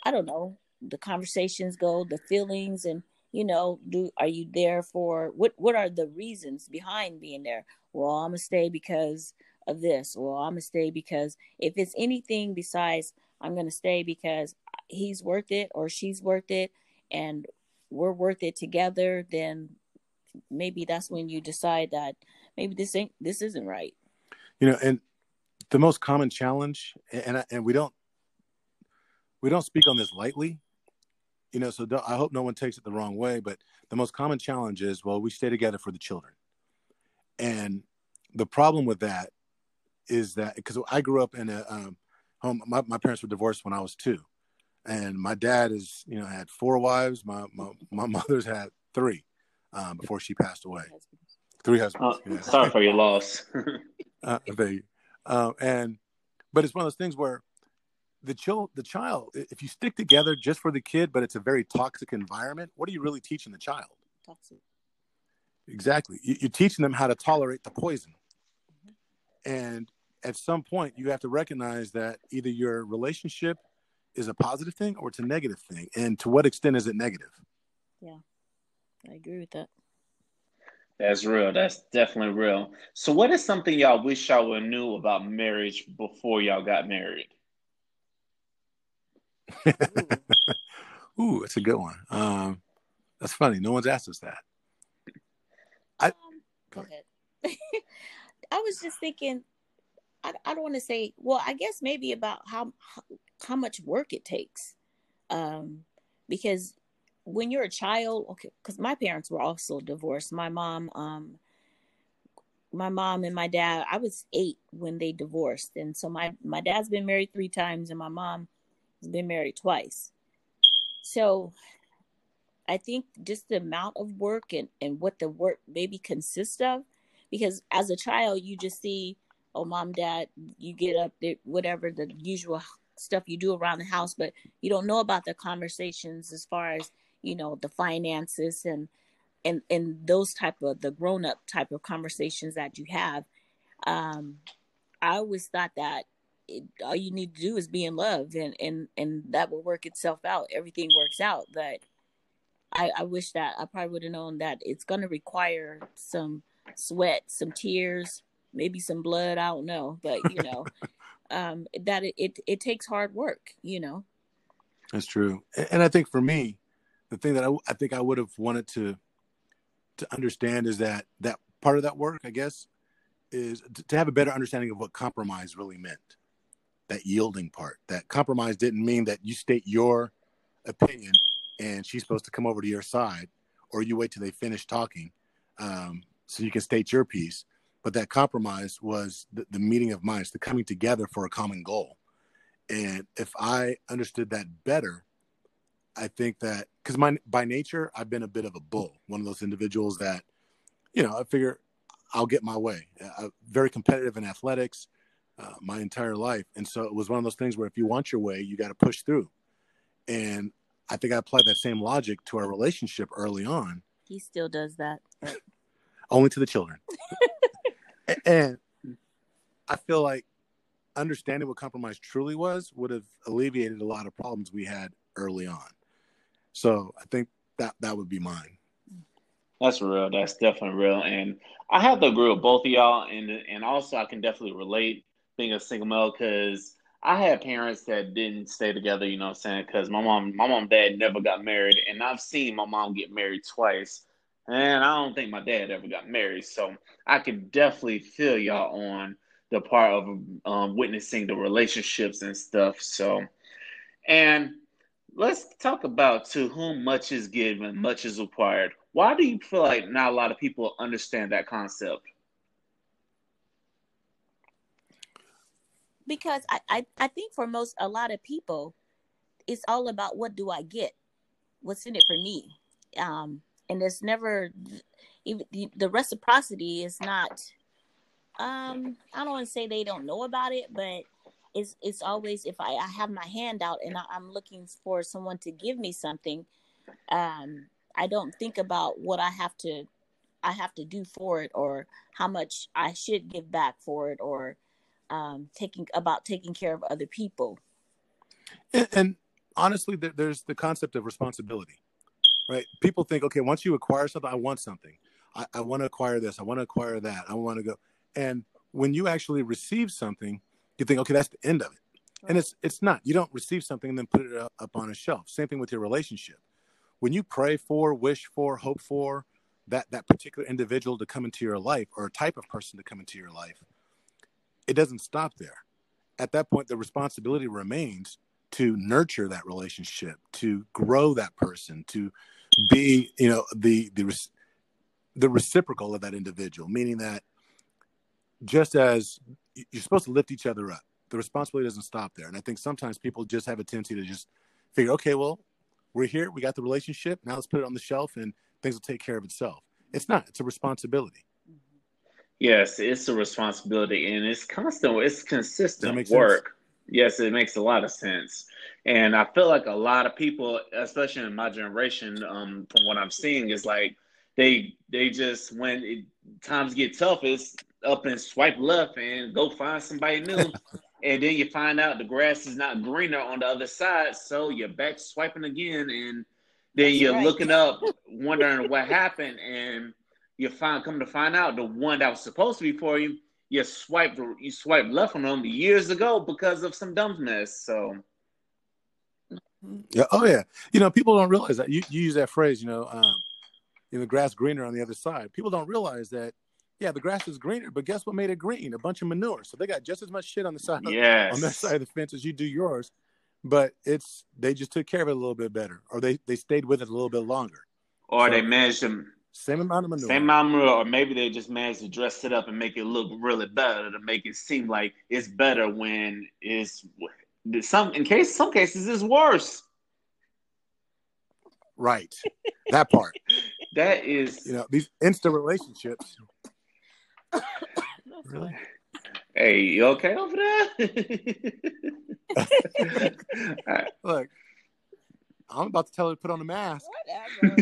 I don't know the conversations go, the feelings, and you know, do are you there for what? What are the reasons behind being there? Well, I'm gonna stay because of this. Well, I'm gonna stay because if it's anything besides I'm gonna stay because he's worth it or she's worth it, and we're worth it together, then maybe that's when you decide that maybe this ain't this isn't right. You know, and the most common challenge, and and we don't we don't speak on this lightly, you know. So I hope no one takes it the wrong way. But the most common challenge is, well, we stay together for the children, and the problem with that is that because I grew up in a um, home, my, my parents were divorced when I was two, and my dad is, you know, had four wives. My my, my mother's had three um, before she passed away. Three husbands. Uh, yeah. Sorry for your loss. uh, they, uh, and but it's one of those things where the child, the child, if you stick together just for the kid, but it's a very toxic environment, what are you really teaching the child? Toxic. Exactly. You, are teaching them how to tolerate the poison. Mm-hmm. And at some point, you have to recognize that either your relationship is a positive thing or it's a negative thing. And to what extent is it negative? Yeah, I agree with that. That's real. That's definitely real. So, what is something y'all wish y'all knew about marriage before y'all got married? Ooh, that's a good one. Um, that's funny. No one's asked us that. I um, go ahead. I was just thinking. I, I don't want to say. Well, I guess maybe about how how much work it takes, um, because when you're a child, okay, because my parents were also divorced. My mom, um, my mom and my dad. I was eight when they divorced, and so my my dad's been married three times, and my mom been married twice. So, I think just the amount of work and and what the work maybe consists of, because as a child you just see, oh, mom, dad, you get up whatever the usual stuff you do around the house, but you don't know about the conversations as far as you know the finances and and and those type of the grown up type of conversations that you have um i always thought that it, all you need to do is be in love and and and that will work itself out everything works out but i i wish that i probably would have known that it's going to require some sweat some tears maybe some blood i don't know but you know um that it, it it takes hard work you know that's true and i think for me the thing that I, I think I would have wanted to to understand is that that part of that work, I guess, is to have a better understanding of what compromise really meant. That yielding part. That compromise didn't mean that you state your opinion and she's supposed to come over to your side, or you wait till they finish talking um, so you can state your piece. But that compromise was the, the meeting of minds, the coming together for a common goal. And if I understood that better, I think that because my by nature I've been a bit of a bull, one of those individuals that, you know, I figure I'll get my way. I'm uh, very competitive in athletics uh, my entire life, and so it was one of those things where if you want your way, you got to push through. And I think I applied that same logic to our relationship early on. He still does that. Only to the children. and I feel like understanding what compromise truly was would have alleviated a lot of problems we had early on. So I think that that would be mine. That's real. That's definitely real. And I have to agree with both of y'all. And and also I can definitely relate being a single male because I had parents that didn't stay together, you know what I'm saying? Because my mom, my mom dad never got married. And I've seen my mom get married twice. And I don't think my dad ever got married, so I can definitely feel y'all on the part of um, witnessing the relationships and stuff. So, and let's talk about to whom much is given, much is required. Why do you feel like not a lot of people understand that concept? Because I, I, I think for most a lot of people, it's all about what do I get, what's in it for me. Um, and there's never even the reciprocity is not um i don't want to say they don't know about it but it's it's always if i, I have my hand out and I, i'm looking for someone to give me something um i don't think about what i have to i have to do for it or how much i should give back for it or um taking about taking care of other people and, and honestly there, there's the concept of responsibility right? People think, okay, once you acquire something, I want something. I, I want to acquire this. I want to acquire that. I want to go. And when you actually receive something, you think, okay, that's the end of it. And it's it's not. You don't receive something and then put it up, up on a shelf. Same thing with your relationship. When you pray for, wish for, hope for that that particular individual to come into your life or a type of person to come into your life, it doesn't stop there. At that point, the responsibility remains to nurture that relationship, to grow that person, to be, you know, the the the reciprocal of that individual, meaning that just as you're supposed to lift each other up, the responsibility doesn't stop there. And I think sometimes people just have a tendency to just figure, okay, well, we're here, we got the relationship, now let's put it on the shelf and things will take care of itself. It's not, it's a responsibility. Yes, it's a responsibility and it's constant, it's consistent work. Sense? Yes, it makes a lot of sense. And I feel like a lot of people, especially in my generation, um, from what I'm seeing, is like they they just when it, times get tough, it's up and swipe left and go find somebody new. and then you find out the grass is not greener on the other side, so you're back swiping again, and then That's you're right. looking up, wondering what happened, and you find come to find out the one that was supposed to be for you you swiped you swiped left on them years ago because of some dumbness. So yeah, oh yeah. You know, people don't realize that you, you use that phrase. You know, um, you know, grass greener on the other side. People don't realize that. Yeah, the grass is greener, but guess what made it green? A bunch of manure. So they got just as much shit on the side yes. on that side of the fence as you do yours. But it's they just took care of it a little bit better, or they they stayed with it a little bit longer, or so, they managed to same amount of manure. Same amount of manure, or maybe they just managed to dress it up and make it look really better to make it seem like it's better when it's some in case some cases it's worse. Right. That part. that is you know, these instant relationships. really? Hey, you okay over there? Look, I'm about to tell her to put on a mask. Whatever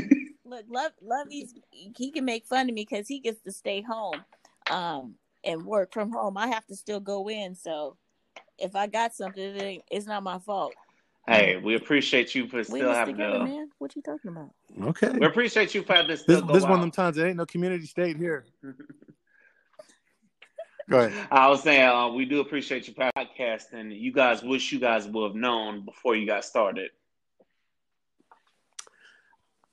look, love, Lovey's he can make fun of me because he gets to stay home, um, and work from home. I have to still go in. So if I got something, it's not my fault. Hey, we appreciate you for still having together, to... man. What you talking about? Okay, we appreciate you for having this. This, this is one of them times. It ain't no community state here. Go ahead. I was saying uh, we do appreciate your podcast, and you guys wish you guys would have known before you got started.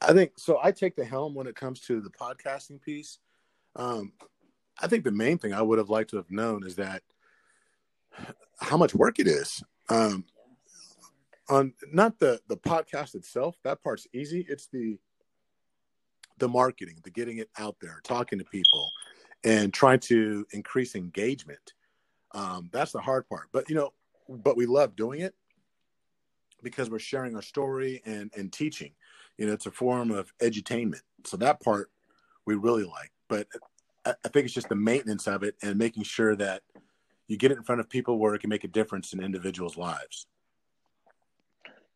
I think so. I take the helm when it comes to the podcasting piece. Um, I think the main thing I would have liked to have known is that how much work it is. Um, on not the the podcast itself, that part's easy. It's the the marketing, the getting it out there, talking to people, and trying to increase engagement. Um, that's the hard part. But you know, but we love doing it because we're sharing our story and and teaching you know, it's a form of edutainment. So that part we really like. But I, think it's just the maintenance of it and making sure that you get it in front of people where it can make a difference in individuals' lives.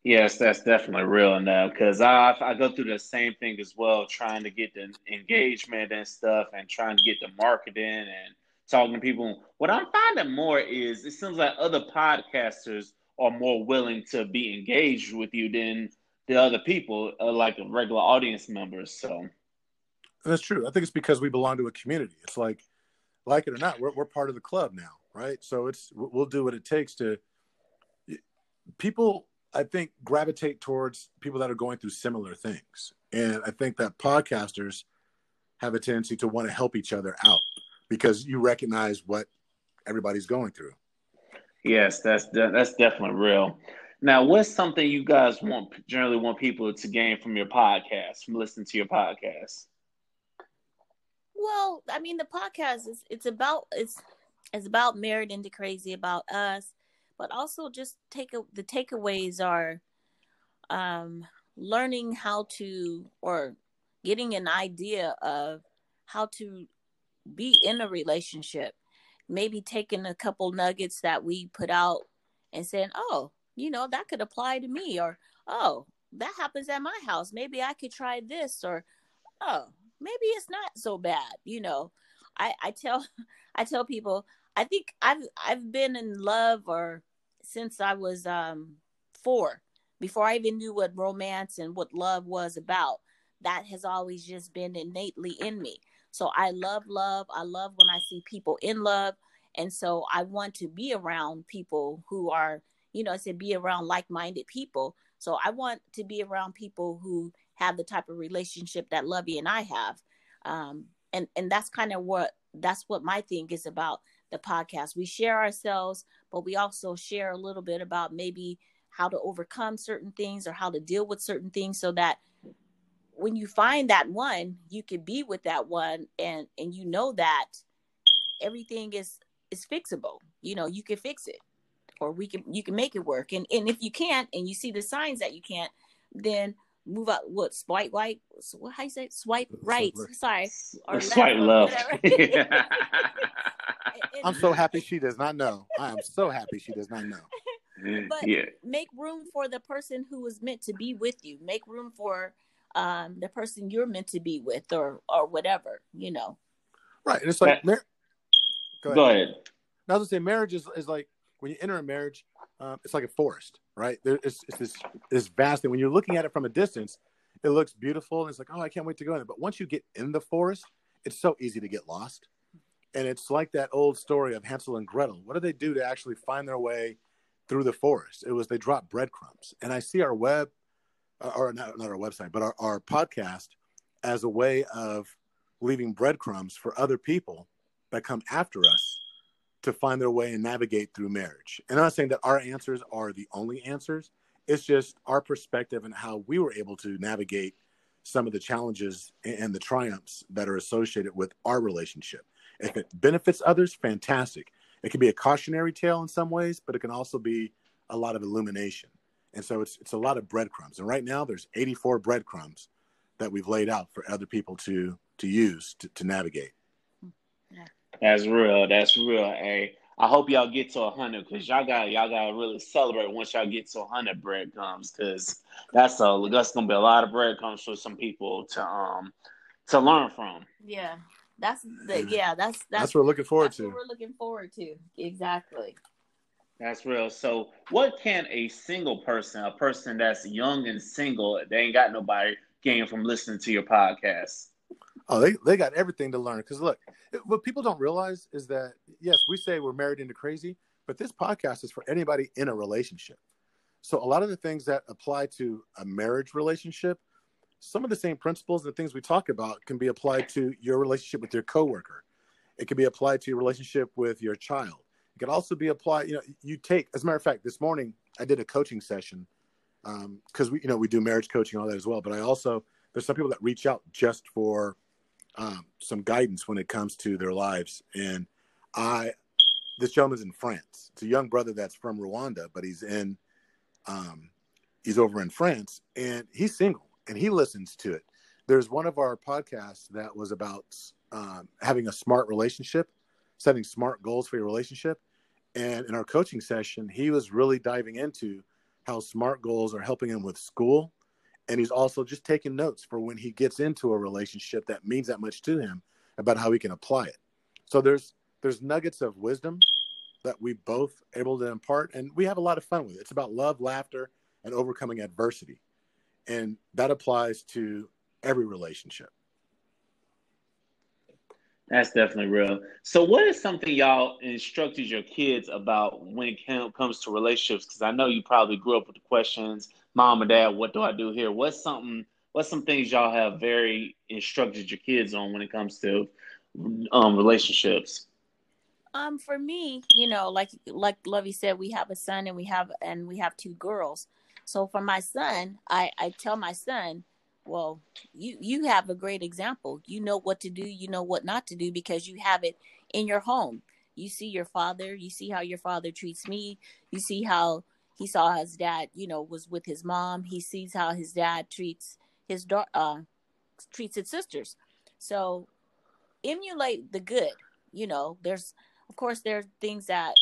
Yes, that's definitely real enough because I I go through the same thing as well, trying to get the engagement and stuff, and trying to get the marketing and talking to people. What I'm finding more is it seems like other podcasters are more willing to be engaged with you than the other people are like regular audience members. So that's true. I think it's because we belong to a community. It's like, like it or not, we're we're part of the club now, right? So it's we'll do what it takes to. People, I think, gravitate towards people that are going through similar things, and I think that podcasters have a tendency to want to help each other out because you recognize what everybody's going through. Yes, that's that's definitely real. Now, what's something you guys want generally want people to gain from your podcast, from listening to your podcast? Well, I mean, the podcast is it's about it's it's about married into crazy about us, but also just take a, the takeaways are um learning how to or getting an idea of how to be in a relationship maybe taking a couple nuggets that we put out and saying oh you know that could apply to me or oh that happens at my house maybe i could try this or oh maybe it's not so bad you know i i tell i tell people i think i've i've been in love or since i was um 4 before I even knew what romance and what love was about. That has always just been innately in me. So I love love. I love when I see people in love. And so I want to be around people who are, you know, said be around like minded people. So I want to be around people who have the type of relationship that Lovey and I have. Um, and, and that's kind of what that's what my thing is about the podcast. We share ourselves, but we also share a little bit about maybe how to overcome certain things or how to deal with certain things so that when you find that one you can be with that one and and you know that everything is is fixable you know you can fix it or we can you can make it work and and if you can't and you see the signs that you can't then move out what swipe right what how you say swipe right sorry or swipe left, i'm so happy she does not know i am so happy she does not know but yeah. make room for the person who is meant to be with you. Make room for um, the person you're meant to be with, or or whatever you know. Right, and it's like. Mar- go ahead. Go ahead. Now, I was say marriage is, is like when you enter a marriage, um, it's like a forest, right? There, it's, it's this this vast thing. When you're looking at it from a distance, it looks beautiful, and it's like, oh, I can't wait to go in there. But once you get in the forest, it's so easy to get lost. And it's like that old story of Hansel and Gretel. What do they do to actually find their way through the forest. It was they dropped breadcrumbs, and I see our web, uh, or not, not our website, but our, our podcast as a way of leaving breadcrumbs for other people that come after us to find their way and navigate through marriage. And I'm not saying that our answers are the only answers. It's just our perspective and how we were able to navigate some of the challenges and the triumphs that are associated with our relationship. If it benefits others, fantastic it can be a cautionary tale in some ways, but it can also be a lot of illumination. And so it's it's a lot of breadcrumbs. And right now there's 84 breadcrumbs that we've laid out for other people to to use to, to navigate. That's real. That's real. Hey, I hope y'all get to hundred because y'all got y'all got to really celebrate once y'all get to hundred breadcrumbs because that's a that's gonna be a lot of breadcrumbs for some people to um to learn from. Yeah. That's the yeah. That's that's, that's what we're looking forward to. we're looking forward to exactly. That's real. So, what can a single person, a person that's young and single, they ain't got nobody, gain from listening to your podcast? Oh, they, they got everything to learn. Because look, what people don't realize is that yes, we say we're married into crazy, but this podcast is for anybody in a relationship. So a lot of the things that apply to a marriage relationship some of the same principles and the things we talk about can be applied to your relationship with your coworker. It can be applied to your relationship with your child. It can also be applied. You know, you take as a matter of fact, this morning I did a coaching session because um, we, you know, we do marriage coaching and all that as well. But I also there's some people that reach out just for um, some guidance when it comes to their lives. And I, this gentleman's in France. It's a young brother that's from Rwanda, but he's in, um, he's over in France, and he's single and he listens to it. There's one of our podcasts that was about um, having a smart relationship, setting smart goals for your relationship. And in our coaching session, he was really diving into how smart goals are helping him with school. And he's also just taking notes for when he gets into a relationship that means that much to him about how he can apply it. So there's there's nuggets of wisdom that we both able to impart and we have a lot of fun with it. It's about love, laughter, and overcoming adversity and that applies to every relationship that's definitely real so what is something y'all instructed your kids about when it comes to relationships because i know you probably grew up with the questions mom and dad what do i do here what's something what's some things y'all have very instructed your kids on when it comes to um, relationships? Um, for me, you know, like like Lovey said, we have a son and we have and we have two girls. So for my son, I I tell my son, well, you you have a great example. You know what to do, you know what not to do because you have it in your home. You see your father, you see how your father treats me, you see how he saw his dad, you know, was with his mom. He sees how his dad treats his daughter, uh, treats his sisters. So emulate the good. You know, there's of course there's things that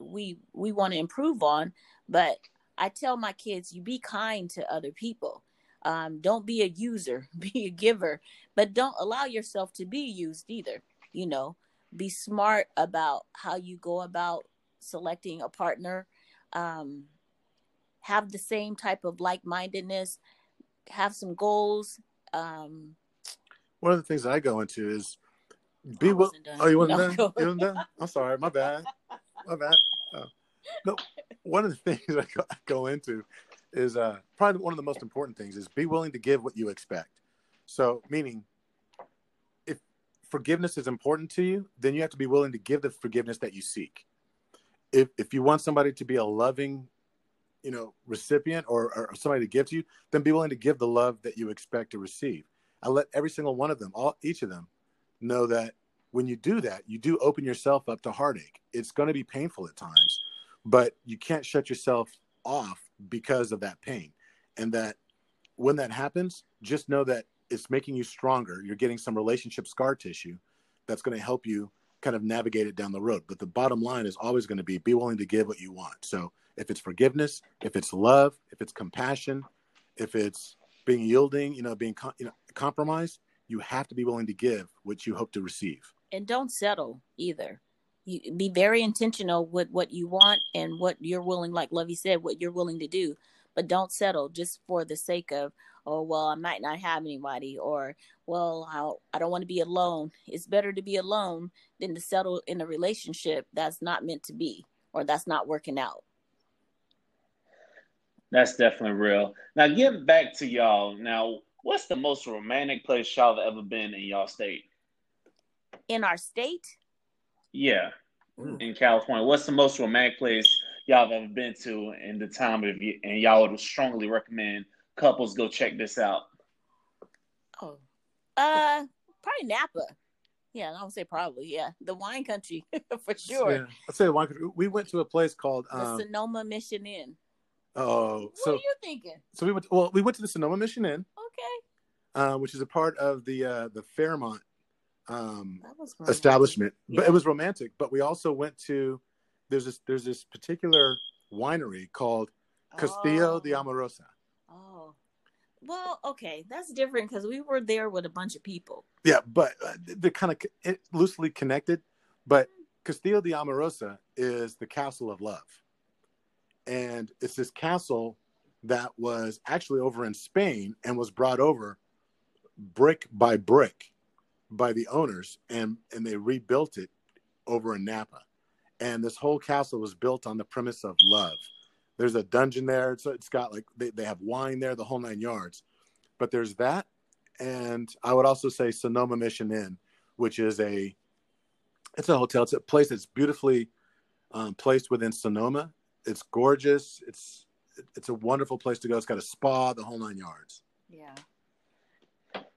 we we want to improve on, but I tell my kids, you be kind to other people. Um, don't be a user, be a giver, but don't allow yourself to be used either. You know, be smart about how you go about selecting a partner. Um, have the same type of like mindedness, have some goals. Um, One of the things I go into is be will. Oh, you wasn't No, done? You wasn't done? I'm sorry. My bad. My bad. Oh. No, one of the things I go, I go into is uh, probably one of the most important things is be willing to give what you expect. So, meaning, if forgiveness is important to you, then you have to be willing to give the forgiveness that you seek. If if you want somebody to be a loving, you know, recipient or, or somebody to give to you, then be willing to give the love that you expect to receive. I let every single one of them, all each of them, know that when you do that, you do open yourself up to heartache. It's going to be painful at times, but you can't shut yourself off because of that pain. And that when that happens, just know that it's making you stronger. You're getting some relationship scar tissue that's going to help you kind of navigate it down the road. But the bottom line is always going to be be willing to give what you want. So if it's forgiveness, if it's love, if it's compassion, if it's being yielding, you know, being you know, compromised, you have to be willing to give what you hope to receive. and don't settle either. You be very intentional with what you want and what you're willing, like Lovey said, what you're willing to do. But don't settle just for the sake of, oh well, I might not have anybody, or well, I'll, I don't want to be alone. It's better to be alone than to settle in a relationship that's not meant to be or that's not working out. That's definitely real. Now, getting back to y'all. Now, what's the most romantic place y'all have ever been in y'all state? In our state, Yeah, Mm. in California. What's the most romantic place y'all have ever been to in the time of you, and y'all would strongly recommend couples go check this out? oh, uh, probably Napa. Yeah, I would say probably. Yeah, the wine country for sure. Yeah. Let's say one. We went to a place called. The Um, Sonoma Mission Inn. oh, What so are you thinking? so we went. Well, we went to the Sonoma Mission Inn, Okay, uh, which is a part of the uh, the Fairmont um, that was romantic. establishment. But it was romantic. But we also went to there's this there's this particular winery called Castillo oh. de Amorosa. Oh, well, okay, that's different because we were there with a bunch of people. Yeah, but uh, they're kind of loosely connected. But Castillo de Amorosa is the castle of love, and it's this castle that was actually over in Spain and was brought over brick by brick by the owners, and and they rebuilt it over in Napa. And this whole castle was built on the premise of love. There's a dungeon there, so it's got like they, they have wine there, the whole nine yards. But there's that, and I would also say Sonoma Mission Inn, which is a it's a hotel. It's a place that's beautifully um, placed within Sonoma. It's gorgeous. It's it's a wonderful place to go. It's got a spa, the whole nine yards. Yeah.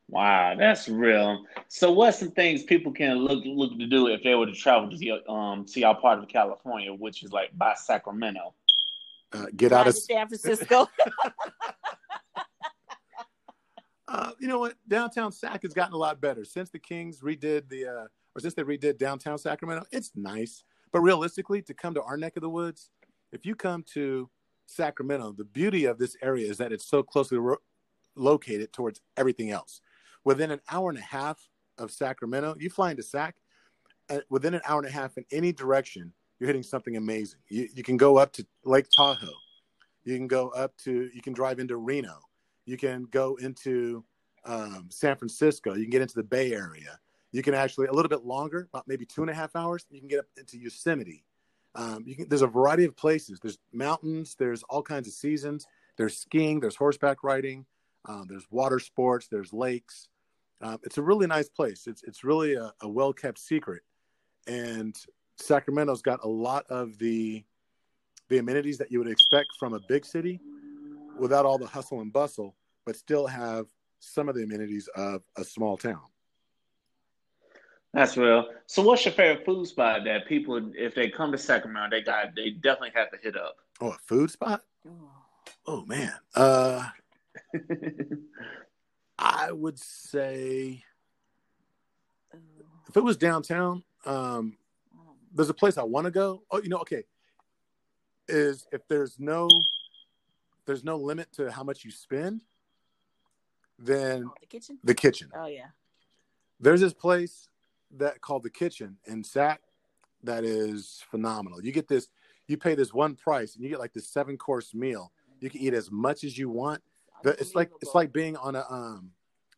Wow, that's real. So, what's some things people can look look to do if they were to travel to your, um to y'all part of California, which is like by Sacramento? Uh, get out of San Francisco. uh, you know what? Downtown Sac has gotten a lot better since the Kings redid the uh, or since they redid downtown Sacramento. It's nice, but realistically, to come to our neck of the woods, if you come to Sacramento, the beauty of this area is that it's so closely ro- located towards everything else. Within an hour and a half of Sacramento, you fly into Sac, uh, within an hour and a half in any direction, you're hitting something amazing. You, you can go up to Lake Tahoe. You can go up to, you can drive into Reno. You can go into um, San Francisco. You can get into the Bay Area. You can actually, a little bit longer, about maybe two and a half hours, you can get up into Yosemite. Um, you can, there's a variety of places. There's mountains, there's all kinds of seasons. There's skiing, there's horseback riding. Um, there's water sports. There's lakes. Um, it's a really nice place. It's it's really a, a well kept secret, and Sacramento's got a lot of the the amenities that you would expect from a big city, without all the hustle and bustle, but still have some of the amenities of a small town. That's real. So, what's your favorite food spot that people, if they come to Sacramento, they got they definitely have to hit up? Oh, a food spot? Oh man, uh, I would say if it was downtown, um, there's a place I want to go. Oh, you know, okay, is if there's no there's no limit to how much you spend, then Oh, the kitchen. the kitchen. Oh yeah. There's this place that called the Kitchen in Sac that is phenomenal. You get this, you pay this one price, and you get like this seven course meal. You can eat as much as you want. It's like it's like being on a um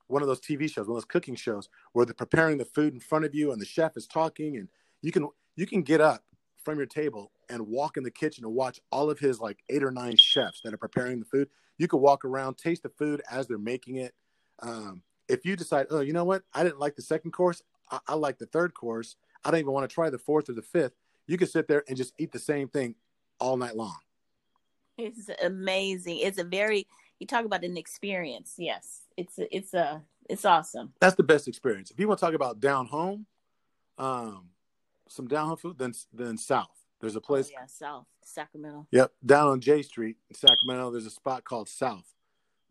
one of those TV shows, one of those cooking shows where they're preparing the food in front of you, and the chef is talking, and you can you can get up from your table and walk in the kitchen and watch all of his like eight or nine chefs that are preparing the food. You could walk around, taste the food as they're making it. Um, if you decide, oh, you know what, I didn't like the second course, I, I like the third course. I don't even want to try the fourth or the fifth. You could sit there and just eat the same thing all night long. It's amazing. It's a very you talk about an experience. Yes, it's it's a it's awesome. That's the best experience. If you want to talk about down home, um, some down home food, then then south. There's a place. Oh, yeah, South Sacramento. Yep, down on J Street in Sacramento, there's a spot called South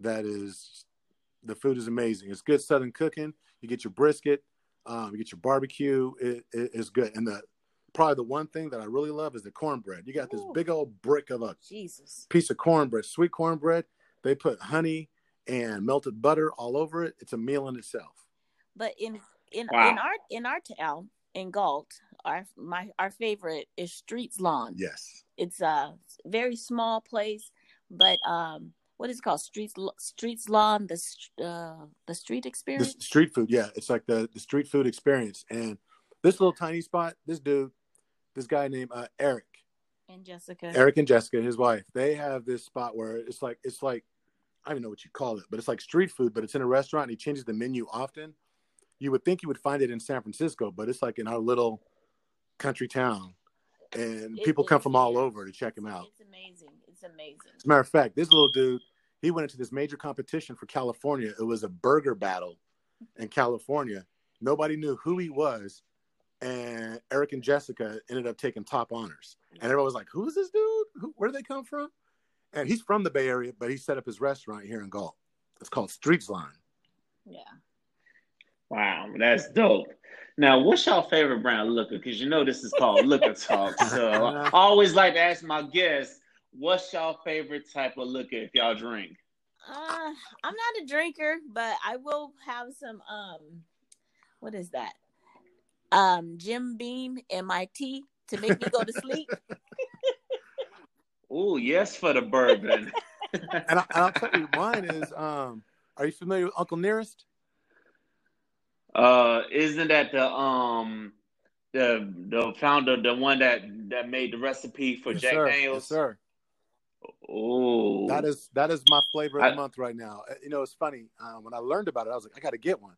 that is the food is amazing. It's good Southern cooking. You get your brisket, um, you get your barbecue. It, it- it's good. And the probably the one thing that I really love is the cornbread. You got this Ooh. big old brick of a Jesus. piece of cornbread, sweet cornbread. They put honey and melted butter all over it. It's a meal in itself. But in in Wow. in our in our town in Galt, our my our favorite is Streets Lawn. Yes. It's a very small place, but um, what is it called? Streets Streets Lawn, the uh, the street experience. s- street food, yeah, it's like the, the street food experience. And this little tiny spot, this dude, this guy named uh, Eric, and Jessica. Eric and Jessica, his wife, they have this spot where it's like it's like I don't even know what you call it, but it's like street food, but it's in a restaurant and he changes the menu often. You would think you would find it in San Francisco, but it's like in our little country town. And It people come from all over to check him out. It's amazing. It's amazing. As a matter of fact, this little dude, he went into this major competition for California. It was a burger battle in California. Nobody knew who he was. And Eric and Jessica ended up taking top honors. And everyone was like, Who is this dude? Who, where did they come from? And he's from the Bay Area, but he set up his restaurant here in Galt. It's called Streets Line. Yeah. Wow, that's dope. Now, what's your favorite brand of liquor? Because you know this is called Liquor Talk. So I always like to ask my guests, what's your favorite type of liquor if y'all drink? Uh, I'm not a drinker, but I will have some. Um, what is that? Um, Jim Beam in my tea to make me go to sleep. Oh, yes, for the bourbon. And, I, and I'll tell you, mine is um, are you familiar with Uncle Nearest? uh, isn't that the um the the founder, the one that that made the recipe for Yes, Jack sir. Daniels? Yes, sir. Oh, That is that is my flavor of I- the month right now. Uh, You know, it's funny. Um, when I learned about it, I was like, I got to get one,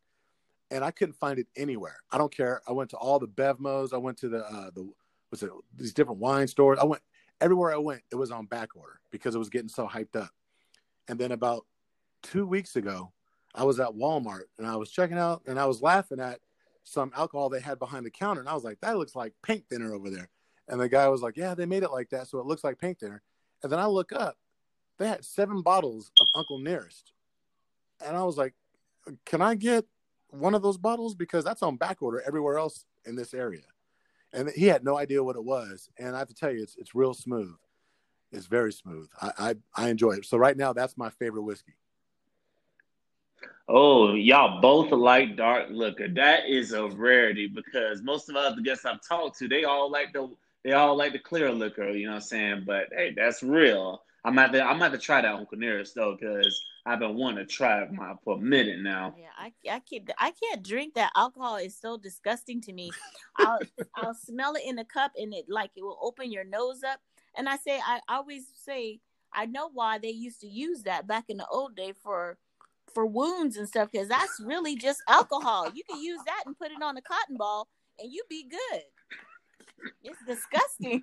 and I couldn't find it anywhere. I don't care. I went to all the BevMos. I went to the uh, the was it these different wine stores. I went everywhere I went. It was on back order because it was getting so hyped up. And then about two weeks ago, I was at Walmart and I was checking out and I was laughing at some alcohol they had behind the counter, and I was like, that looks like paint thinner over there. And the guy was like, yeah, they made it like that, so it looks like paint thinner. And then I look up, they had seven bottles of Uncle Nearest. And I was like, can I get one of those bottles? Because that's on back order everywhere else in this area. And he had no idea what it was. And I have to tell you, it's it's real smooth. It's very smooth. I I, I enjoy it. So right now, that's my favorite whiskey. Oh, y'all both like dark liquor. That is a rarity because most of the other guests I've talked to, they all like the they all like the clear liquor. You know what I'm saying? But hey, that's real. I'm at the I'm at to try that Uncle Nearest though because I've been wanting to try it my, for a minute now. Yeah, I I can't I can't drink that. Alcohol is so disgusting to me. I'll I'll smell it in a cup and it like it will open your nose up. And I say I always say I know why they used to use that back in the old day for for wounds and stuff because that's really just alcohol. You can use that and put it on a cotton ball and you be good. It's disgusting.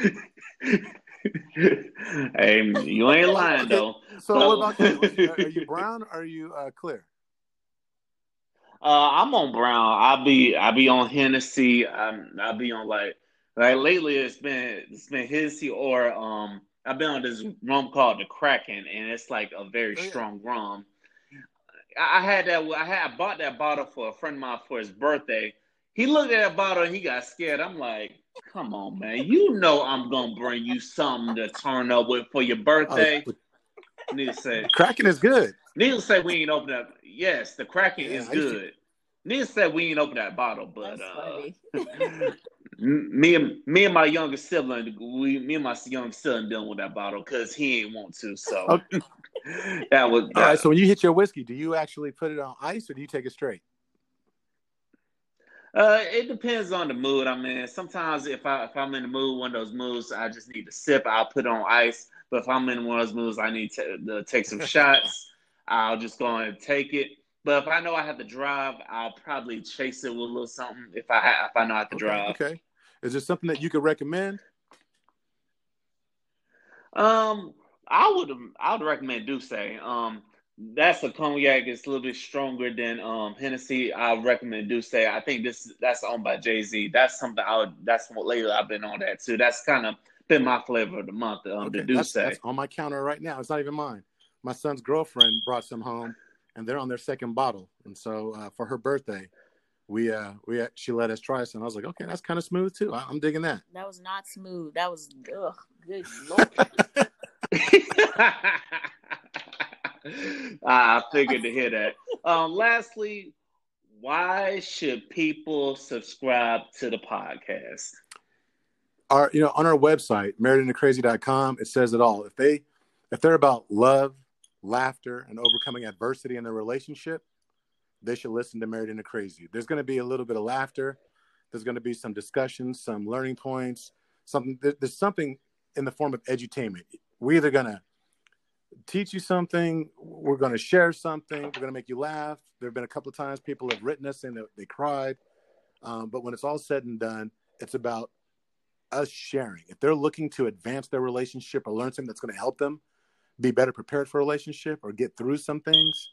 hey, you ain't lying though. So, so what about you? Are you brown or are you uh, clear? Uh, I'm on brown. I'll be I'll be on Hennessy. I'm, I'll be on like like lately. It's been it's been Hennessy or um. I've been on this rum called the Kraken, and it's like a very oh, yeah. strong rum. I had that. I had I bought that bottle for a friend of mine for his birthday. He looked at that bottle and he got scared. I'm like, come on, man. You know I'm gonna bring you something to turn up with for your birthday. Oh, Needless say, Kraken is good. Neil said we ain't open up. Yes, the Kraken yeah, is good. To... Needless say, we ain't open that bottle, but uh, me and me and my younger sibling, we me and my young son dealing with that bottle because he ain't want to. So okay. that was that. all right. So when you hit your whiskey, do you actually put it on ice or do you take it straight? Uh, it depends on the mood I'm in. Sometimes if I if I'm in the mood, one of those moods, I just need to sip. I'll put on ice. But if I'm in one of those moods, I need to, to take some shots. I'll just go and take it. But if I know I have to drive, I'll probably chase it with a little something. If I have, if I know I have to okay, drive. Okay. Is there something that you could recommend? Um, I would I would recommend D'ussé. Um, that's a cognac. It's a little bit stronger than um Hennessy. I recommend D'ussé. I think this that's owned by Jay Z. That's something I would. That's what lately I've been on that too. That's kind of been my flavor of the month. Um, okay, the D'ussé. That's, that's on my counter right now. It's not even mine. My son's girlfriend brought some home, and they're on their second bottle. And so uh, for her birthday, we uh we uh, she let us try some. I was like, okay, that's kind of smooth too. I, am digging that. That was not smooth. That was ugh, good lord. I figured to hear that. Um, lastly, why should people subscribe to the podcast? Our, you know, on our website, marriedintocrazy.com, it says it all. If they, if they're about love, laughter, and overcoming adversity in their relationship, they should listen to Married Into Crazy. There's going to be a little bit of laughter. There's going to be some discussions, some learning points, something. There's something in the form of edutainment. We're either going to teach you something. We're going to share something. We're going to make you laugh. There have been a couple of times people have written us that they cried. Um, but when it's all said and done, it's about us sharing. If they're looking to advance their relationship or learn something that's going to help them be better prepared for a relationship or get through some things,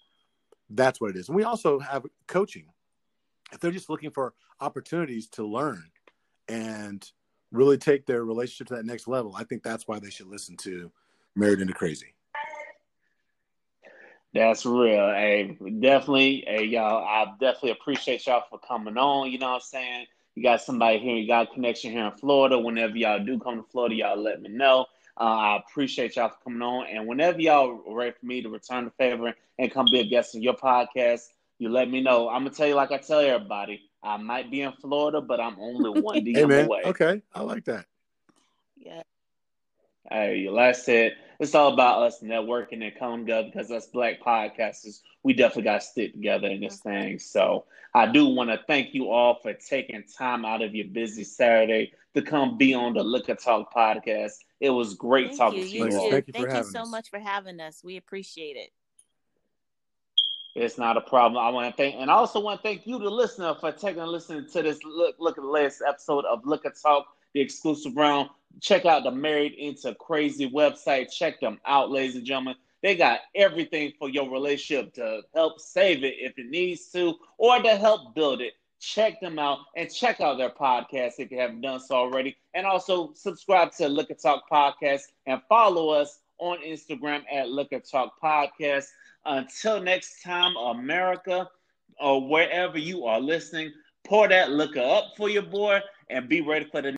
that's what it is. And we also have coaching. If they're just looking for opportunities to learn and really take their relationship to that next level, I think that's why they should listen to Married into Crazy. That's real. Hey, definitely. Hey, y'all, I definitely appreciate y'all for coming on. You know what I'm saying? You got somebody here, you got a connection here in Florida. Whenever y'all do come to Florida, y'all let me know. Uh, I appreciate y'all for coming on. And whenever y'all ready for me to return the favor and come be a guest on your podcast, you let me know. I'm gonna tell you like I tell everybody. I might be in Florida, but I'm only one DM hey, away. Okay, I like that. Yeah. Hey, like I said, it's all about us networking and coming together because us black podcasters, we definitely got to stick together in this thing. So I do want to thank you all for taking time out of your busy Saturday to come be on the Liquor Talk podcast. It was great thank talking you. to you, you all. Thank you, thank you so us. much for having us. We appreciate it. It's not a problem. I want to thank, and I also want to thank you, the listener, for taking a listen to this look, look at the latest episode of Liquor Talk, the exclusive round check out the Married into Crazy website. Check them out, ladies and gentlemen. They got everything for your relationship to help save it if it needs to, or to help build it. Check them out and check out their podcast if you haven't done so already. And also subscribe to Liquor Talk Podcast and follow us on Instagram at Liquor Talk Podcast. Until next time, America, or wherever you are listening, pour that liquor up for your boy and be ready for the